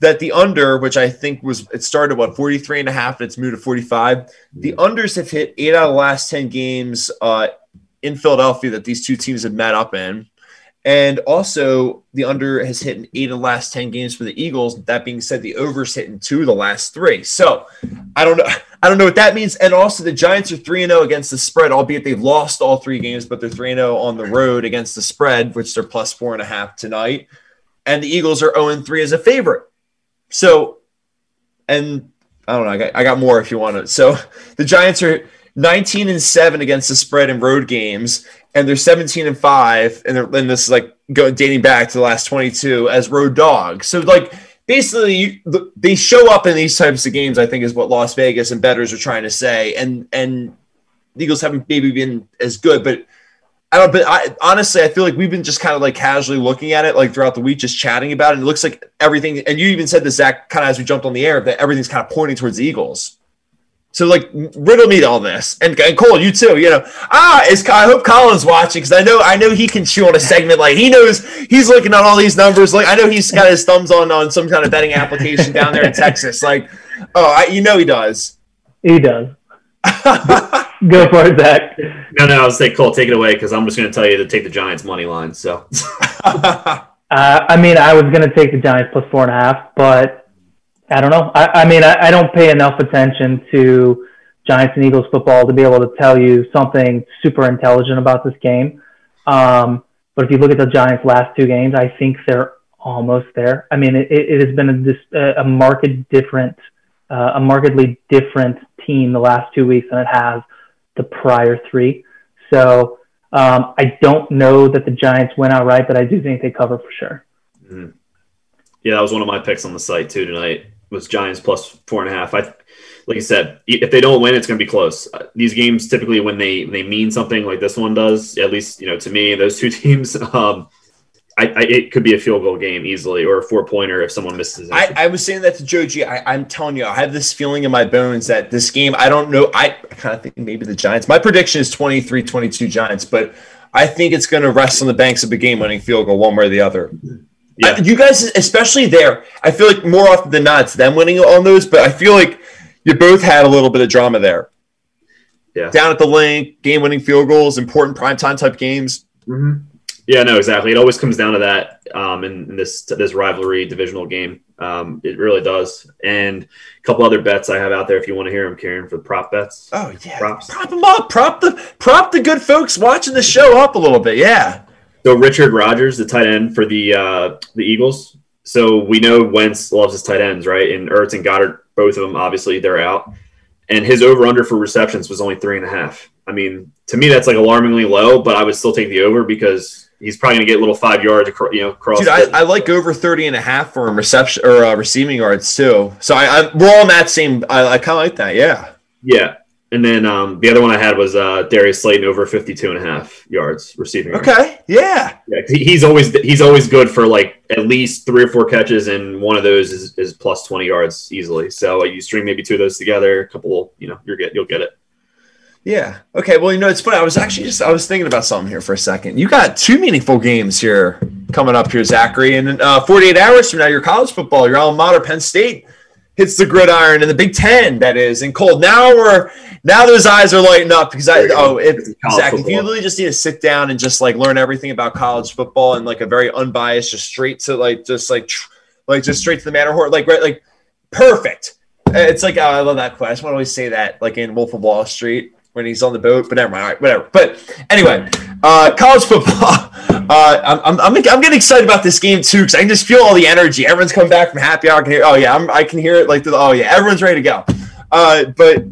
that the under, which I think was it started what 43 and a half, and it's moved to 45. The unders have hit eight out of the last 10 games uh, in Philadelphia that these two teams have met up in. And also, the under has hit in eight of the last 10 games for the Eagles. That being said, the overs hit in two of the last three. So I don't know. I don't know what that means. And also, the Giants are 3 0 against the spread, albeit they've lost all three games, but they're 3 0 on the road against the spread, which they're plus four and a half tonight. And the Eagles are 0 3 as a favorite. So, and I don't know. I got, I got more if you want to. So the Giants are 19 and seven against the spread in road games, and they're 17 and five, and, they're and this is like going dating back to the last 22 as road dogs. So like basically, you, they show up in these types of games. I think is what Las Vegas and betters are trying to say, and and the Eagles haven't maybe been as good, but I don't. But I, honestly, I feel like we've been just kind of like casually looking at it, like throughout the week, just chatting about it. It looks like everything. And you even said this, Zach, kind of as we jumped on the air, that everything's kind of pointing towards the Eagles. So like riddle me all this, and, and Cole, you too. You know, ah, is I hope Colin's watching because I know I know he can chew on a segment. Like he knows he's looking at all these numbers. Like I know he's got his thumbs on on some kind of betting application down there in Texas. Like, oh, I, you know he does. He does. Go for it, Zach. No, no, I was saying Cole, take it away because I'm just going to tell you to take the Giants money line. So, uh, I mean, I was going to take the Giants plus four and a half, but I don't know. I, I mean, I, I, don't pay enough attention to Giants and Eagles football to be able to tell you something super intelligent about this game. Um, but if you look at the Giants' last two games, I think they're almost there. I mean, it, it has been a, a marked different, uh, a markedly different team the last two weeks than it has the prior three. So um, I don't know that the Giants win outright, but I do think they cover for sure. Mm-hmm. Yeah, that was one of my picks on the site too tonight. Was Giants plus four and a half. I, like you said, if they don't win, it's going to be close. Uh, these games typically, when they they mean something like this one does, at least you know to me, those two teams, um, I, I, it could be a field goal game easily or a four pointer if someone misses. I, I, was saying that to Joji. I, am telling you, I have this feeling in my bones that this game, I don't know. I, I kind of think maybe the Giants. My prediction is 23 22 Giants, but I think it's going to rest on the banks of a game winning field goal one way or the other. Yeah. I, you guys, especially there, I feel like more often than not, it's them winning on those, but I feel like you both had a little bit of drama there. Yeah. Down at the link, game winning field goals, important primetime type games. Mm-hmm. Yeah, no, exactly. It always comes down to that um, in, in, this this rivalry divisional game. Um, it really does. And a couple other bets I have out there if you want to hear them, Karen, for the prop bets. Oh yeah, Props. prop them up. Prop the prop the good folks watching the show up a little bit. Yeah. So Richard Rodgers, the tight end for the uh, the Eagles. So we know Wentz loves his tight ends, right? And Ertz and Goedert, both of them, obviously they're out. And his over under for receptions was only three and a half. I mean, to me that's like alarmingly low, but I would still take the over because he's probably going to get a little five yards, across, you know, across. Dude, I, I, like over 30 and a half for him reception or uh, receiving yards too. So I, I we're all in that same. I, I kind of like that. Yeah. Yeah. And then um, the other one I had was uh, Darius Slayton over 52 and a half yards receiving. Yards. Okay. Yeah. Yeah. He's always he's always good for like at least three or four catches, and one of those is, is plus 20 yards easily. So uh, you string maybe two of those together, a couple, you know, you're get you'll get it. Yeah. Okay. Well, you know, it's funny. I was actually just I was thinking about something here for a second. You got two meaningful games here coming up here, Zachary, and uh, 48 hours from now, your college football, your alma mater, Penn State, hits the gridiron in the Big Ten. That is in cold. Now we're now those eyes are lighting up because I oh if Zach, football. if you really just need to sit down and just like learn everything about college football and like a very unbiased, just straight to like just like like just straight to the Matterhorn, like right, like perfect. It's like oh, I love that quote. I just want to always say that, like in Wolf of Wall Street when he's on the boat. But never mind. All right, whatever. But anyway, uh, college football. Uh, I'm, I'm, I'm getting excited about this game too because I can just feel all the energy. Everyone's coming back from happy hour. I can hear. Oh yeah, I'm, i can hear it. Like oh yeah, everyone's ready to go. Uh, but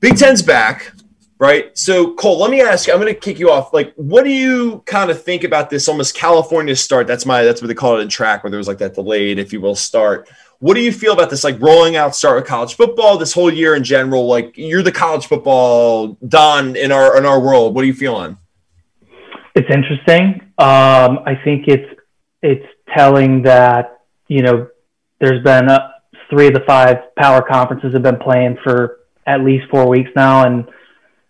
Big Ten's back. Right. So, Cole, let me ask you, I'm going to kick you off. Like, what do you kind of think about this almost California start? That's my, that's what they call it in track, where there was like that delayed, if you will, start. What do you feel about this, like rolling out start with college football this whole year in general? Like you're the college football don in our in our world. What are you feeling? It's interesting. Um, I think it's it's telling that you know there's been uh, three of the five power conferences have been playing for at least four weeks now, and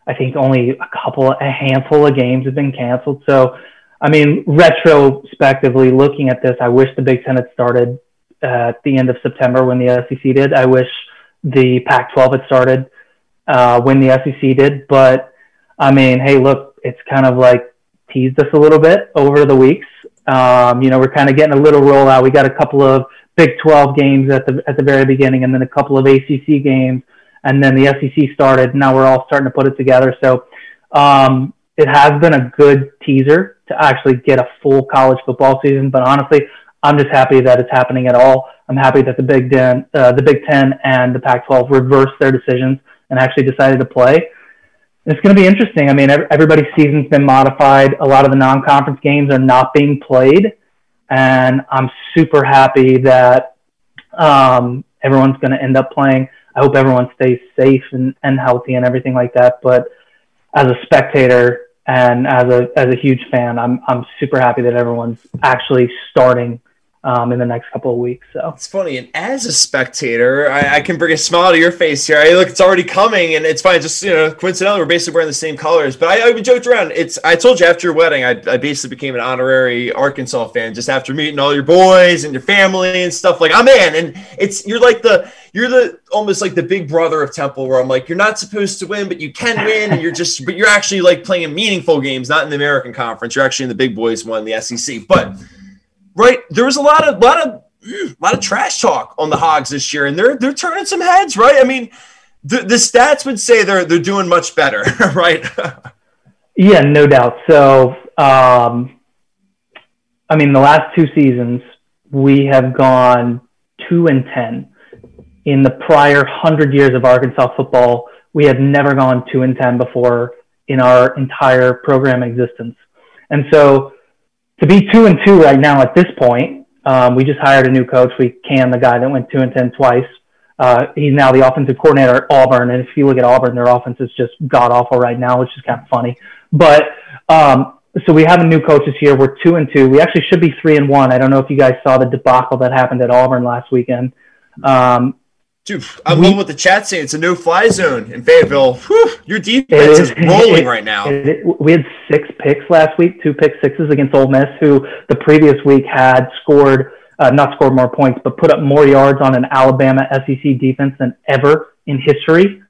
I think only a couple, a handful of games have been canceled. So, I mean, retrospectively looking at this, I wish the Big Ten had started at the end of September when the SEC did. I wish the Pac-12 had started uh, when the SEC did, but I mean, hey, look, it's kind of like teased us a little bit over the weeks. Um, you know, we're kind of getting a little rollout. We got a couple of Big 12 games at the at the very beginning, and then a couple of ACC games, and then the SEC started. Now we're all starting to put it together. So um, it has been a good teaser to actually get a full college football season. But honestly, I'm just happy that it's happening at all. I'm happy that the Big Ten, uh, the Big Ten, and the Pac-12 reversed their decisions and actually decided to play. it's going to be interesting. I mean, everybody's season's been modified. A lot of the non-conference games are not being played, and I'm super happy that um, everyone's going to end up playing. I hope everyone stays safe and, and healthy and everything like that. But as a spectator and as a as a huge fan, I'm I'm super happy that everyone's actually starting um, in the next couple of weeks. So it's funny, and as a spectator, I, I, can bring a smile to your face here. I look, it's already coming, and it's fine. Just you know, coincidentally, we're basically wearing the same colors. But I, I joked around. It's I told you after your wedding, I, I basically became an honorary Arkansas fan just after meeting all your boys and your family and stuff. Like I'm in, and it's you're like the you're the almost like the big brother of Temple, where I'm like you're not supposed to win, but you can win, and you're just but you're actually like playing meaningful games, not in the American Conference. You're actually in the big boys one, the SEC, but right? There was a lot of lot of a lot of trash talk on the Hogs this year, and they're they're turning some heads, right? I mean, the, the stats would say they're they're doing much better, right? yeah, no doubt. So, um, I mean, the last two seasons we have gone two and ten. In the prior hundred years of Arkansas football, we have never gone two and ten before in our entire program existence, and so to be two and two right now at this point, um, we just hired a new coach. We can the guy that went two and ten twice. Uh, he's now the offensive coordinator at Auburn, and if you look at Auburn, their offense is just god awful right now, which is kind of funny. But um, so we have a new coach this year. We're two and two. We actually should be three and one. I don't know if you guys saw the debacle that happened at Auburn last weekend. Um, Dude, I'm we, going with the chat saying it's a no fly zone in Fayetteville. Whew, your defense is, is, rolling it, right now. It, we had six picks last week, two pick sixes against Ole Miss, who the previous week had scored, uh, not scored more points, but put up more yards on an Alabama SEC defense than ever in history.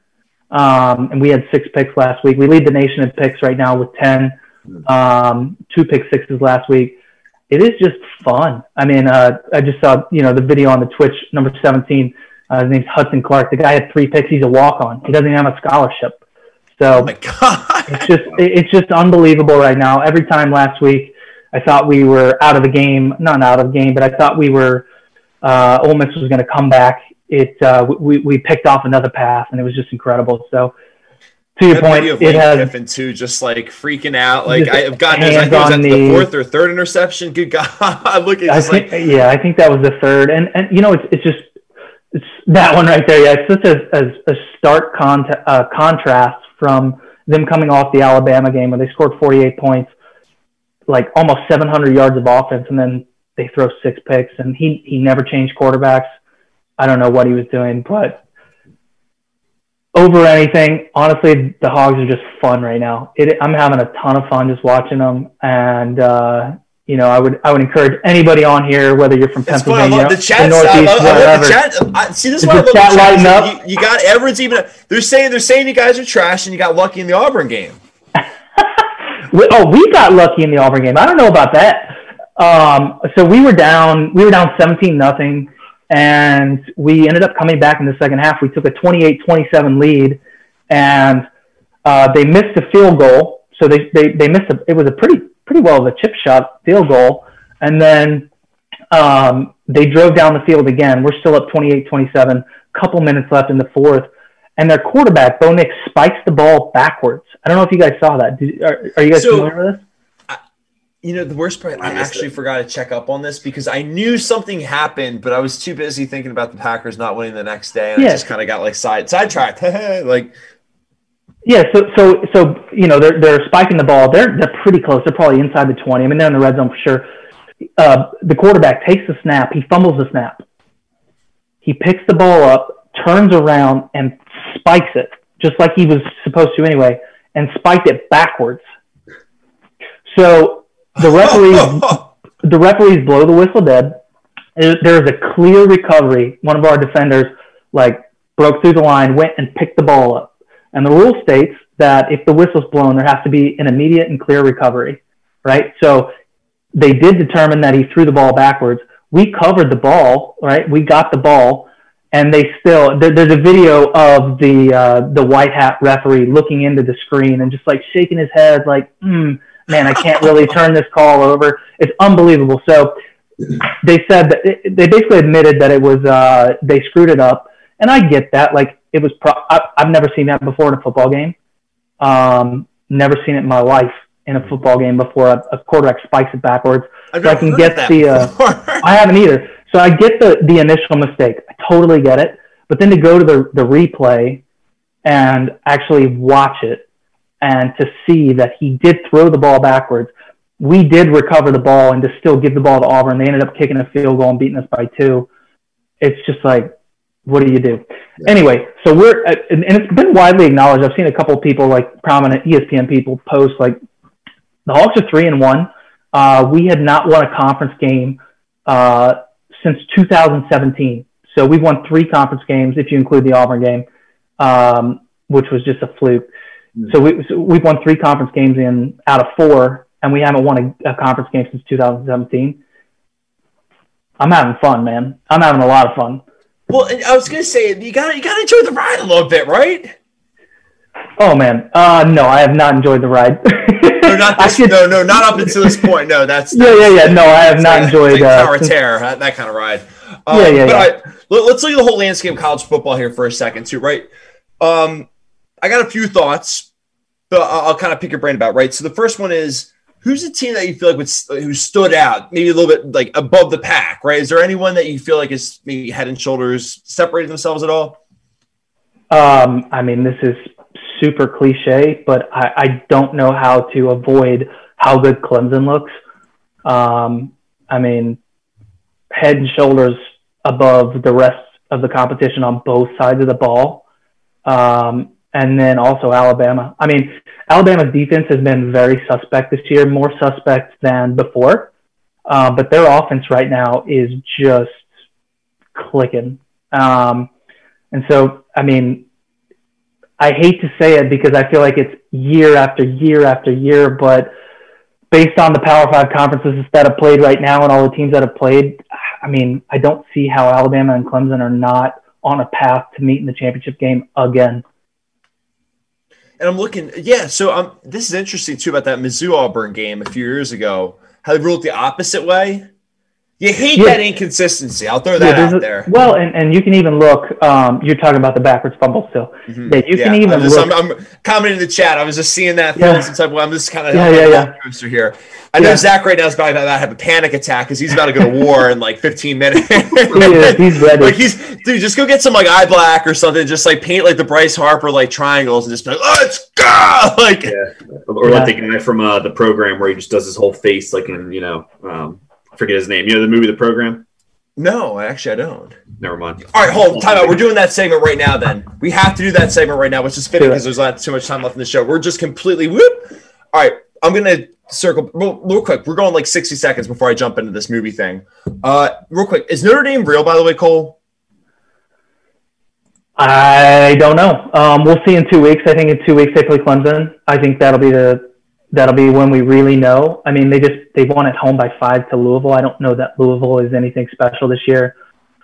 Um, and we had six picks last week. We lead the nation in picks right now with 10, um, two pick sixes last week. It is just fun. I mean, uh, I just saw, you know, the video on the Twitch number 17 uh, his name's Hudson Clark. The guy had three picks. He's a walk on. He doesn't even have a scholarship. So oh my God. it's just it's just unbelievable right now. Every time last week, I thought we were out of the game. Not out of the game, but I thought we were. Uh, Ole Miss was going to come back. It uh, we we picked off another pass, and it was just incredible. So to your point, it has Kiffin too, just like freaking out. Like I've gotten, I think it was the, the, fourth or third interception. Good God, look at I think, like, yeah, I think that was the third, and and you know it's it's just that one right there. Yeah, it's such a, a, a stark con- uh, contrast from them coming off the Alabama game where they scored 48 points, like almost 700 yards of offense, and then they throw six picks. And he he never changed quarterbacks. I don't know what he was doing, but over anything, honestly, the Hogs are just fun right now. It, I'm having a ton of fun just watching them, and uh, you know, I would I would encourage anybody on here, whether you're from it's Pennsylvania, the chat, the Northeast, I love, wherever. The chat, I, see, this is why I love the chat. Lighting up? You, you, got everyone's even. They're saying they're saying you guys are trash, and you got lucky in the Auburn game. we, oh, we got lucky in the Auburn game. I don't know about that. Um, so we were down. We were down 17 nothing, and we ended up coming back in the second half. We took a 28-27 lead, and uh, they missed a field goal. So they, they, they missed a, it was a pretty pretty well of a chip shot field goal. And then um, they drove down the field again. We're still up 28 27, couple minutes left in the fourth. And their quarterback, Bo Nix, spikes the ball backwards. I don't know if you guys saw that. Did, are, are, you guys so, familiar with this? you know, the worst part, I, I actually it. forgot to check up on this because I knew something happened, but I was too busy thinking about the Packers not winning the next day. And yeah. I just kind of got like side sidetracked. like, yeah, so so so you know they're they're spiking the ball. They're they're pretty close. They're probably inside the twenty. I mean they're in the red zone for sure. Uh, the quarterback takes the snap. He fumbles the snap. He picks the ball up, turns around, and spikes it just like he was supposed to anyway, and spiked it backwards. So the referees the referees blow the whistle dead. There is a clear recovery. One of our defenders like broke through the line, went and picked the ball up and the rule states that if the whistle's blown, there has to be an immediate and clear recovery, right? So they did determine that he threw the ball backwards. We covered the ball, right? We got the ball, and they still there, there's a video of the uh, the white hat referee looking into the screen and just like shaking his head, like, mm, man, I can't really turn this call over. It's unbelievable. So they said that it, they basically admitted that it was uh, they screwed it up, and I get that. Like it was pro- I, have never seen that before in a football game. Um, never seen it in my life in a football game before. A, a quarterback spikes it backwards. So I can get the, uh. I haven't either. So I get the the initial mistake. I totally get it. But then to go to the the replay and actually watch it and to see that he did throw the ball backwards. We did recover the ball and to still give the ball to Auburn. They ended up kicking a field goal and beating us by two. It's just like, what do you do? Anyway, so we're uh, and, and it's been widely acknowledged. I've seen a couple of people like prominent ESPN people post like the Hawks are three and one. Uh, we had not won a conference game uh, since 2017. So we've won three conference games if you include the Auburn game, um, which was just a fluke. So, we, so we've won three conference games in out of four, and we haven't won a, a conference game since 2017. I'm having fun, man. I'm having a lot of fun. Well, I was gonna say you got to you got to enjoy the ride a little bit, right? Oh man, uh, no, I have not enjoyed the ride. No, not this. could- no, no, not up until this point. No, that's Yeah, yeah, yeah. No, I have not like- enjoyed. like uh, Tower since- Terror, that, that kind of ride. Um, Yeah, yeah, but yeah. I, let, us look at the whole landscape of college football here for a second, too, right? Um, I got a few thoughts, but I'll, I'll kind of pick your brain about. Right. So the first one is who's a team that you feel like would who stood out, maybe a little bit like above the pack, right? Is there anyone that you feel like is maybe head and shoulders separated themselves at all? Um, I mean, this is super cliche, but I, I don't know how to avoid how good Clemson looks. Um, I mean, head and shoulders above the rest of the competition on both sides of the ball. Um, and then also Alabama. I mean, Alabama's defense has been very suspect this year, more suspect than before. Uh, but their offense right now is just clicking. Um, and so, I mean, I hate to say it because I feel like it's year after year after year, but based on the Power Five conferences that have played right now and all the teams that have played, I mean, I don't see how Alabama and Clemson are not on a path to meet in the championship game again. And I'm looking, yeah. So um, this is interesting too about that Mizzou Auburn game a few years ago. How they ruled the opposite way. You hate Yeah. that inconsistency. I'll throw that Yeah, out a- there. Well, and, and you can even look. Um, you're talking about the backwards fumble still. Mhm. Yeah, you can even I'm, just, look. I'm, I'm commenting in the chat. I was just seeing that Yeah. feeling some type of way. I'm just kind of Yeah, yeah, yeah. coaster here. I know Yeah. Zach right now is probably about to have a panic attack because he's about to go to war in like 15 minutes. He is. He's ready. like he's dude, just go get some like eye black or something. Just like paint like the Bryce Harper like triangles and just be like, let's go. Like Yeah. Or like the guy from uh, the program where he just does his whole face, like in, you know, um, I forget his name. You know the movie The Program? no, actually I don't. Never mind. All right, hold on, time out. We're doing that segment right now. Then we have to do that segment right now, which is fitting Do because there's not too much time left in the show. We're just completely whoop. All right, I'm gonna circle real, real quick. We're going like 60 seconds before I jump into this movie thing. Uh, real quick, is Notre Dame real? By the way, Cole. I don't know. Um, we'll see in two weeks. I think in two weeks they play Clemson. I think that'll be the that'll be when we really know. I mean, they just they won at home by five to Louisville. I don't know that Louisville is anything special this year.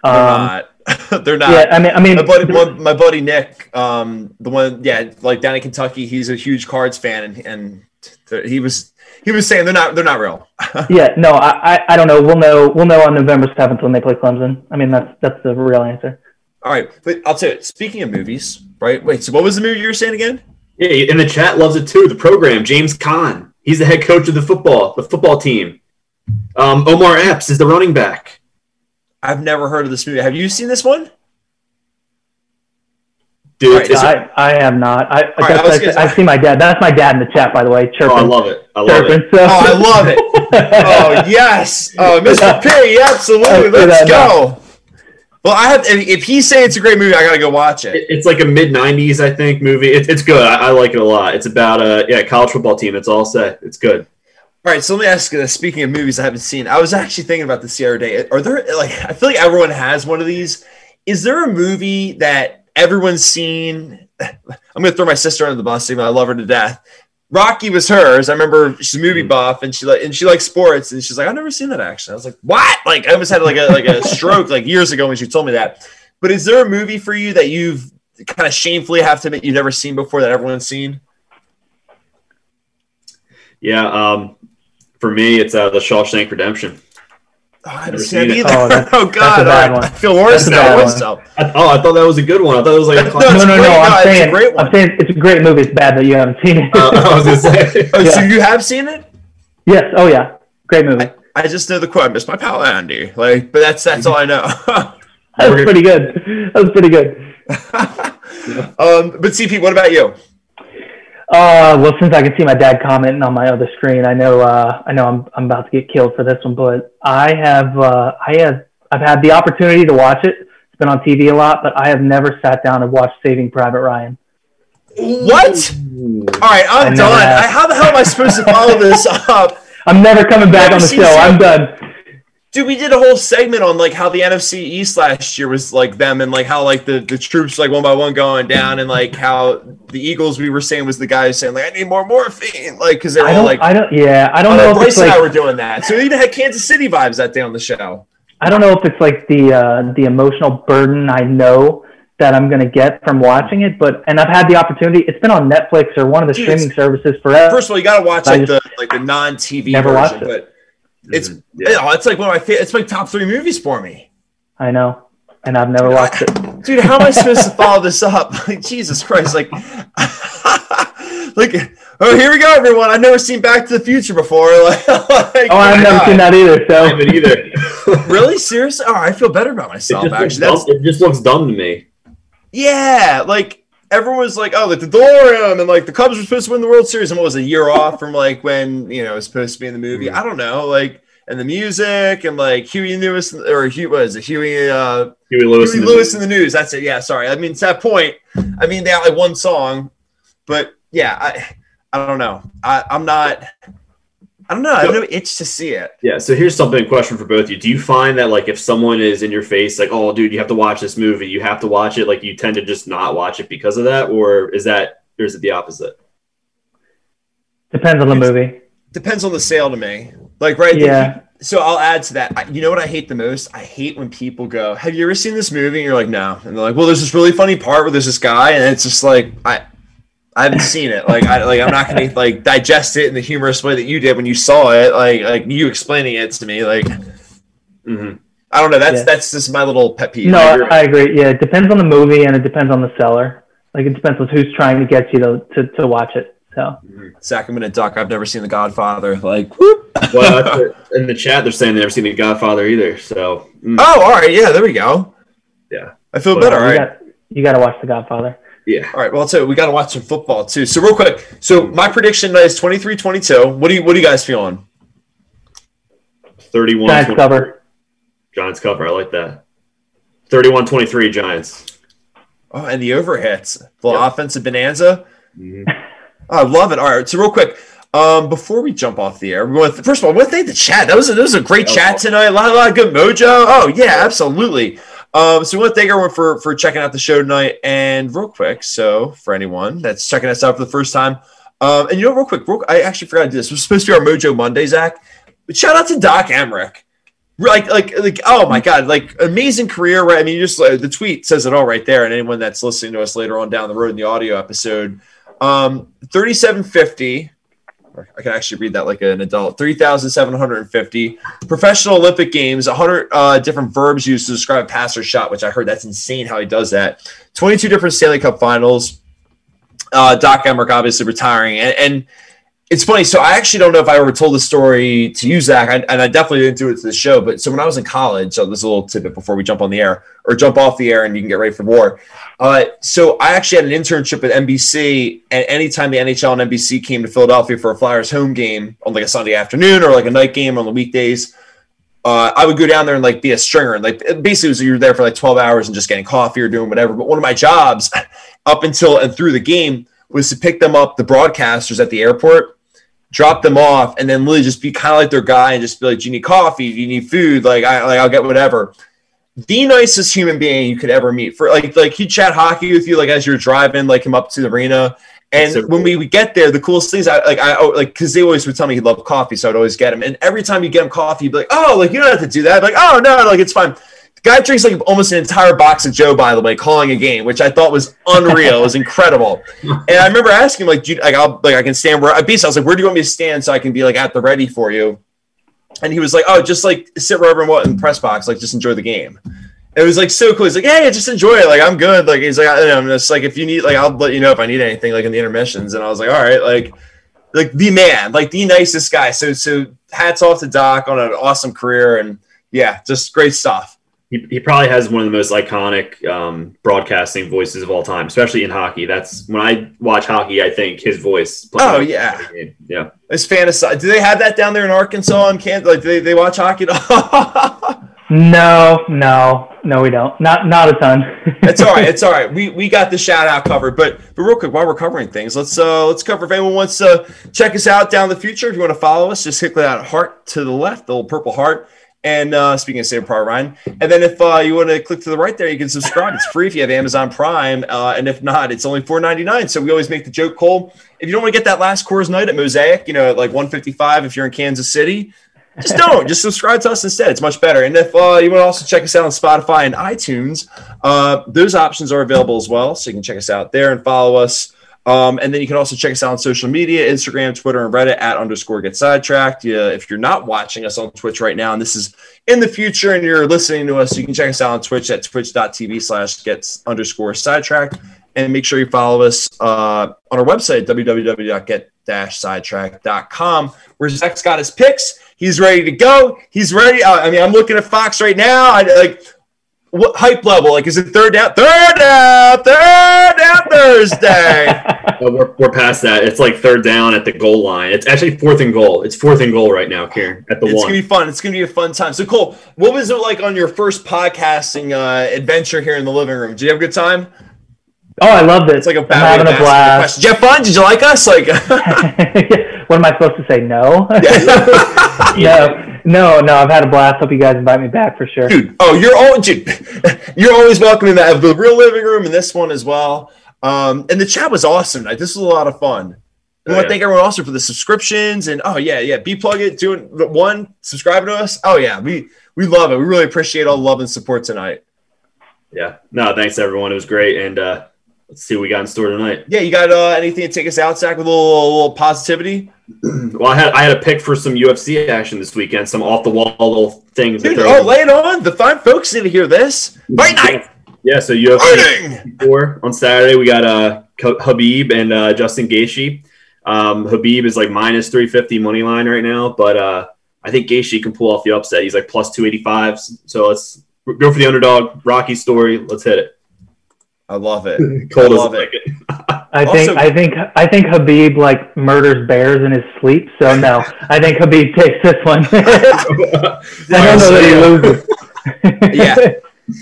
They're Um, not. They're not. yeah, I mean, I mean, my buddy, my, my buddy Nick, um, the one, yeah, like down in Kentucky, he's a huge Cards fan, and, and th- he was he was saying they're not they're not real. yeah, no, I, I, I don't know. We'll know we'll know on November seventh when they play Clemson. I mean, that's that's the real answer. All right, but I'll tell you. Speaking of movies, right? Wait, so what was the movie you were saying again? Yeah, and the chat loves it too. The program, James Caan. He's the head coach of the football, the football team. Um, Omar Epps is the running back. I've never heard of this movie. Have you seen this one? Dude, All right, it's- I, I have not. I, right, I that's, was gonna- I see my dad. That's my dad in the chat, by the way, chirping. oh, I love it. I love it. So. Oh, I love it. Oh yes. Oh, Mr. P, absolutely. Let's do Let's that go. Well, I have. If, he's saying it's a great movie, I gotta go watch it. It- It's like a mid '90s, I think, movie. It, it's good. I, I like it a lot. It's about a yeah college football team. It's all set. It's good. All right, so let me ask you this. Speaking of movies I haven't seen, I was actually thinking about this the other day. Are there like I feel like everyone has one of these. Is there a movie that everyone's seen? I'm gonna throw my sister under the bus, even though I love her to death. Rocky was hers. I remember she's a movie buff and she like and she likes sports and she's like, I've never seen that actually. I was like, What? Like I almost had like a like a stroke like years ago when she told me that. But is there a movie for you that you've kind of shamefully have to admit you've never seen before that everyone's seen? Yeah. Um, for me, it's uh, the Shawshank Redemption. Oh, haven't Never seen it either. Oh, that's- Oh, that's a God, bad I, one. I feel worse That's a now. bad What's one. I, oh, I thought that was a good one. I thought it was like a No, classic. no, no, great, no. no, I'm it's a saying, great one. I'm saying it's a great movie. It's bad that you haven't seen it. Uh, I was gonna say. Oh, so you have seen it? yes. Oh yeah. Great movie. I just know the quote. I miss my pal Andy. Like, but that's that's all I know. That was pretty good. That was pretty good. um, but CP, what about you? Uh, well, since I can see my dad commenting on my other screen, I know uh, I know I'm I'm about to get killed for this one, but I have uh, I have I've had the opportunity to watch it. It's been on TV a lot, but I have never sat down and watched Saving Private Ryan. What? All right, I'm I done. I, how the hell am I supposed to follow this up? I'm never coming back Never on the show. I'm done. Dude, we did a whole segment on like how the NFC East last year was like them and like how like the, the troops like one by one going down and like how the Eagles we were saying was the guys saying like I need more morphine like because they were I all like I don't. Yeah, I oh, don't know no, if Bryce it's and I were doing that. So we even had Kansas City vibes that day on the show. I don't know if it's like the uh, the emotional burden I know that I'm gonna get from watching it, but and I've had the opportunity. It's been on Netflix or one of the Dude, streaming services forever. First of all, you got to watch like the like the non TV never version, watched it. but it's Mhm. Yeah. oh, it's like one of my fa- it's my top three movies for me. I know, and I've never watched it. Dude, how am I supposed to follow this up? Like, Jesus Christ! Like, like, oh, here we go, everyone. I've never seen Back to the Future before. Like, Oh, I've never seen that either. I So haven't either. Really, seriously? Oh, I feel better about myself. just, looks Actually, that's it just looks dumb to me. yeah. Like everyone was like, oh, like the DeLorean, and like the Cubs were supposed to win the World Series, and what was a year off from like when you know it was supposed to be in the movie? I don't know, like. And the music and like Huey Lewis or Huey was it Huey uh Huey Lewis. Huey in the Lewis in the news. That's it. Yeah, sorry. I mean, to that point, I mean, they had like one song, but yeah, I, I don't know. I, I'm not. I don't know. I have no itch to see it. Yeah, so here's something question for both of you. Do you find that like if someone is in your face, like, oh dude, you have to watch this movie, you have to watch it, like you tend to just not watch it because of that, or is that or is it the opposite? depends on the movie. Depends on the sale to me. Like right. the Yeah. peop- so I'll add to that. I, you know what I hate the most? I hate when people go, "Have you ever seen this movie?" And you're like, "No," and they're like, "Well, there's this really funny part where there's this guy," and it's just like, I, I haven't seen it. Like, I like I'm not gonna like digest it in the humorous way that you did when you saw it. Like, like you explaining it to me. Like, Mm-hmm. I don't know. That's Yeah. that's just my little pet peeve. No, I I, agree. I agree. Yeah, it depends on the movie and it depends on the seller. Like it depends on who's trying to get you to to, to watch it. So Zach, I'm gonna duck. I've never seen The Godfather. Like, whoop. Well, that's in the chat they're saying they've never seen The Godfather either. So mm, oh, all right, yeah, there we go. Yeah. I feel Well, better. All you right, got you got to watch The Godfather. Yeah, all right. Well, so we got to watch some football too. So real quick, so my prediction is 23-22. What do you What do you guys feeling? 31 Giants 23. cover. Giants cover. I like that. 31-23 Giants. Oh, and the overhits, the Yeah. offensive bonanza. Mhm. Oh, I love it. All right, so real quick, um, before we jump off the air, we want first of all, I want to thank the chat. That was a, that was a great That was chat awesome. tonight. A lot, a lot of good mojo. Oh yeah, absolutely. Um, so we want to thank everyone for for checking out the show tonight. And real quick, so for anyone that's checking us out for the first time, um, and you know, real quick, real, I actually forgot to do this. It was supposed to be our Mojo Monday, Zach. But shout out to Doc Emrick. Like, like, like, oh my God, like amazing career, right? I mean, just uh, the tweet says it all right there. And anyone that's listening to us later on down the road in the audio episode, um, 3750. I can actually read that like an adult. 3,750 professional Olympic games, 100 uh, different verbs used to describe a pass or shot, which I heard that's insane how he does that. 22 different Stanley Cup finals. Uh, Doc Emrick obviously retiring. And, and it's funny. So I actually don't know if I ever told the story to you, Zach, and I definitely didn't do it to the show. But so when I was in college, so this is a little tidbit before we jump on the air or jump off the air and you can get ready for war. Uh, so I actually had an internship at NBC, and anytime the NHL and NBC came to Philadelphia for a Flyers home game on like a Sunday afternoon or like a night game on the weekdays, uh, I would go down there and like be a stringer. And like basically, was you're there for like 12 hours and just getting coffee or doing whatever. But one of my jobs up until and through the game was to pick them up, the broadcasters at the airport, drop them off, and then literally just be kind of like their guy and just be like, "Do you need coffee? Do you need food? Like, I like I'll get whatever." The nicest human being you could ever meet. For like, like he'd chat hockey with you, like as you're driving, like him up to the arena. And so when we would get there, the coolest things I like, I oh, like because they always would tell me he loved coffee, so I'd always get him. And every time you get him coffee, he'd be like, "Oh, like you don't have to do that." I'd like, "Oh no, like it's fine." The guy drinks like almost an entire box of Joe, by the way, calling a game, which I thought was unreal. it was incredible. And I remember asking him, like, do you, like, I'll, like, I can stand where I basically I was like, where do you want me to stand so I can be like at the ready for you? and he was like, "Oh, just like sit wherever and what in the press box, like just enjoy the game." It was like so cool. He's like, "Hey, just enjoy it. Like I'm good." Like he's like, "I'm just like if you need, like I'll let you know if I need anything, like in the intermissions." And I was like, "All right, like." Like the man, like the nicest guy. So, so hats off to Doc on an awesome career, and yeah, just great stuff he, he probably has one of the most iconic um, broadcasting voices of all time, especially in hockey. That's when I watch hockey, I think his voice. Oh yeah, yeah. It's fantasy. Do they have that down there in Arkansas and Kansas? Like, they, they watch hockey? no, no, no, we don't. Not not a ton. it's all right. It's all right. We we got the shout out covered. But but real quick, while we're covering things, let's uh let's cover. If anyone wants to check us out down the future, if you want to follow us, just click that heart to the left, the little purple heart and uh, speaking of Saving Private Ryan, and then if uh, you want to click to the right there, you can subscribe. It's free if you have Amazon Prime, uh, and if not, it's only four ninety nine. So we always make the joke, Cole. If you don't want to get that last Coors night at Mosaic, you know, at like one fifty five, if you're in Kansas City, just don't. just subscribe to us instead. It's much better. And if uh, you want to also check us out on Spotify and iTunes, uh, those options are available as well. So you can check us out there and follow us. Um, and then you can also check us out on social media Instagram, Twitter, and Reddit at underscore get sidetracked. Yeah, if you're not watching us on Twitch right now, and this is in the future and you're listening to us, you can check us out on Twitch at twitch.tv slash gets underscore sidetracked. And make sure you follow us uh, on our website, www.get-sidetrack.com, where Zach's got his picks. He's ready to go. He's ready. Uh, I mean, I'm looking at Fox right now. I like what hype level? Like, is it third down? Third down, third down Thursday. we're, we're past that. It's like third down at the goal line. It's actually fourth and goal. It's fourth and goal right now, Kieran, at the it's one. It's gonna be fun. It's gonna be a fun time. So, Cole, what was it like on your first podcasting uh, adventure here in the living room? Did you have a good time? Oh, I loved it. It's like a I'm having a blast. Did you have fun? Did you like us? Like, what am I supposed to say? No. no. No, no, I've had a blast. Hope you guys invite me back for sure. Dude, oh, you're all dude, you're always welcome in that the real living room and this one as well. Um, and the chat was awesome tonight. This was a lot of fun. I want to thank everyone also for the subscriptions and oh yeah, yeah, be plug it, doing one, subscribing to us. Oh yeah, we we love it. We really appreciate all the love and support tonight. Yeah, no, thanks everyone. It was great, and uh, let's see what we got in store tonight. Yeah, you got uh, anything to take us out, Zach, with a little, a little positivity? well, I had I had a pick for some UFC action this weekend, some off the wall little things. Dude, oh, lay it on! The fine folks need to hear this. Fight night. Yeah, so UFC four on Saturday. We got uh Khabib and uh, Justin Gaethje. Um, Khabib is like minus three fifty money line right now, but uh, I think Gaethje can pull off the upset. He's like plus two eighty five. So let's go for the underdog. Rocky story. Let's hit it. I love it. I love it. it. I think I think I think Khabib like murders bears in his sleep. So no, I think Khabib takes this one. I don't know that he loses. yeah,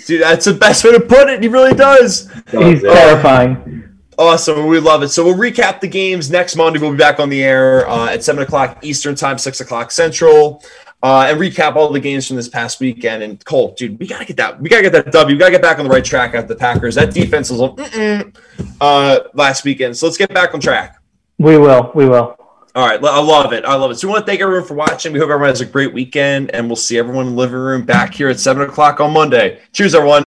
dude, that's the best way to put it. He really does. He's terrifying. Awesome. We love it. So we'll recap the games next Monday. We'll be back on the air uh, at 7 o'clock Eastern Time, 6 o'clock Central uh, and recap all the games from this past weekend. And Cole, dude, we gotta get that. We gotta get that W. We gotta get back on the right track after the Packers. That defense was uh, last weekend. So let's get back on track. We will. We will. All right, I love it. I love it. So we want to thank everyone for watching. We hope everyone has a great weekend, and we'll see everyone in the living room back here at seven o'clock on Monday. Cheers, everyone.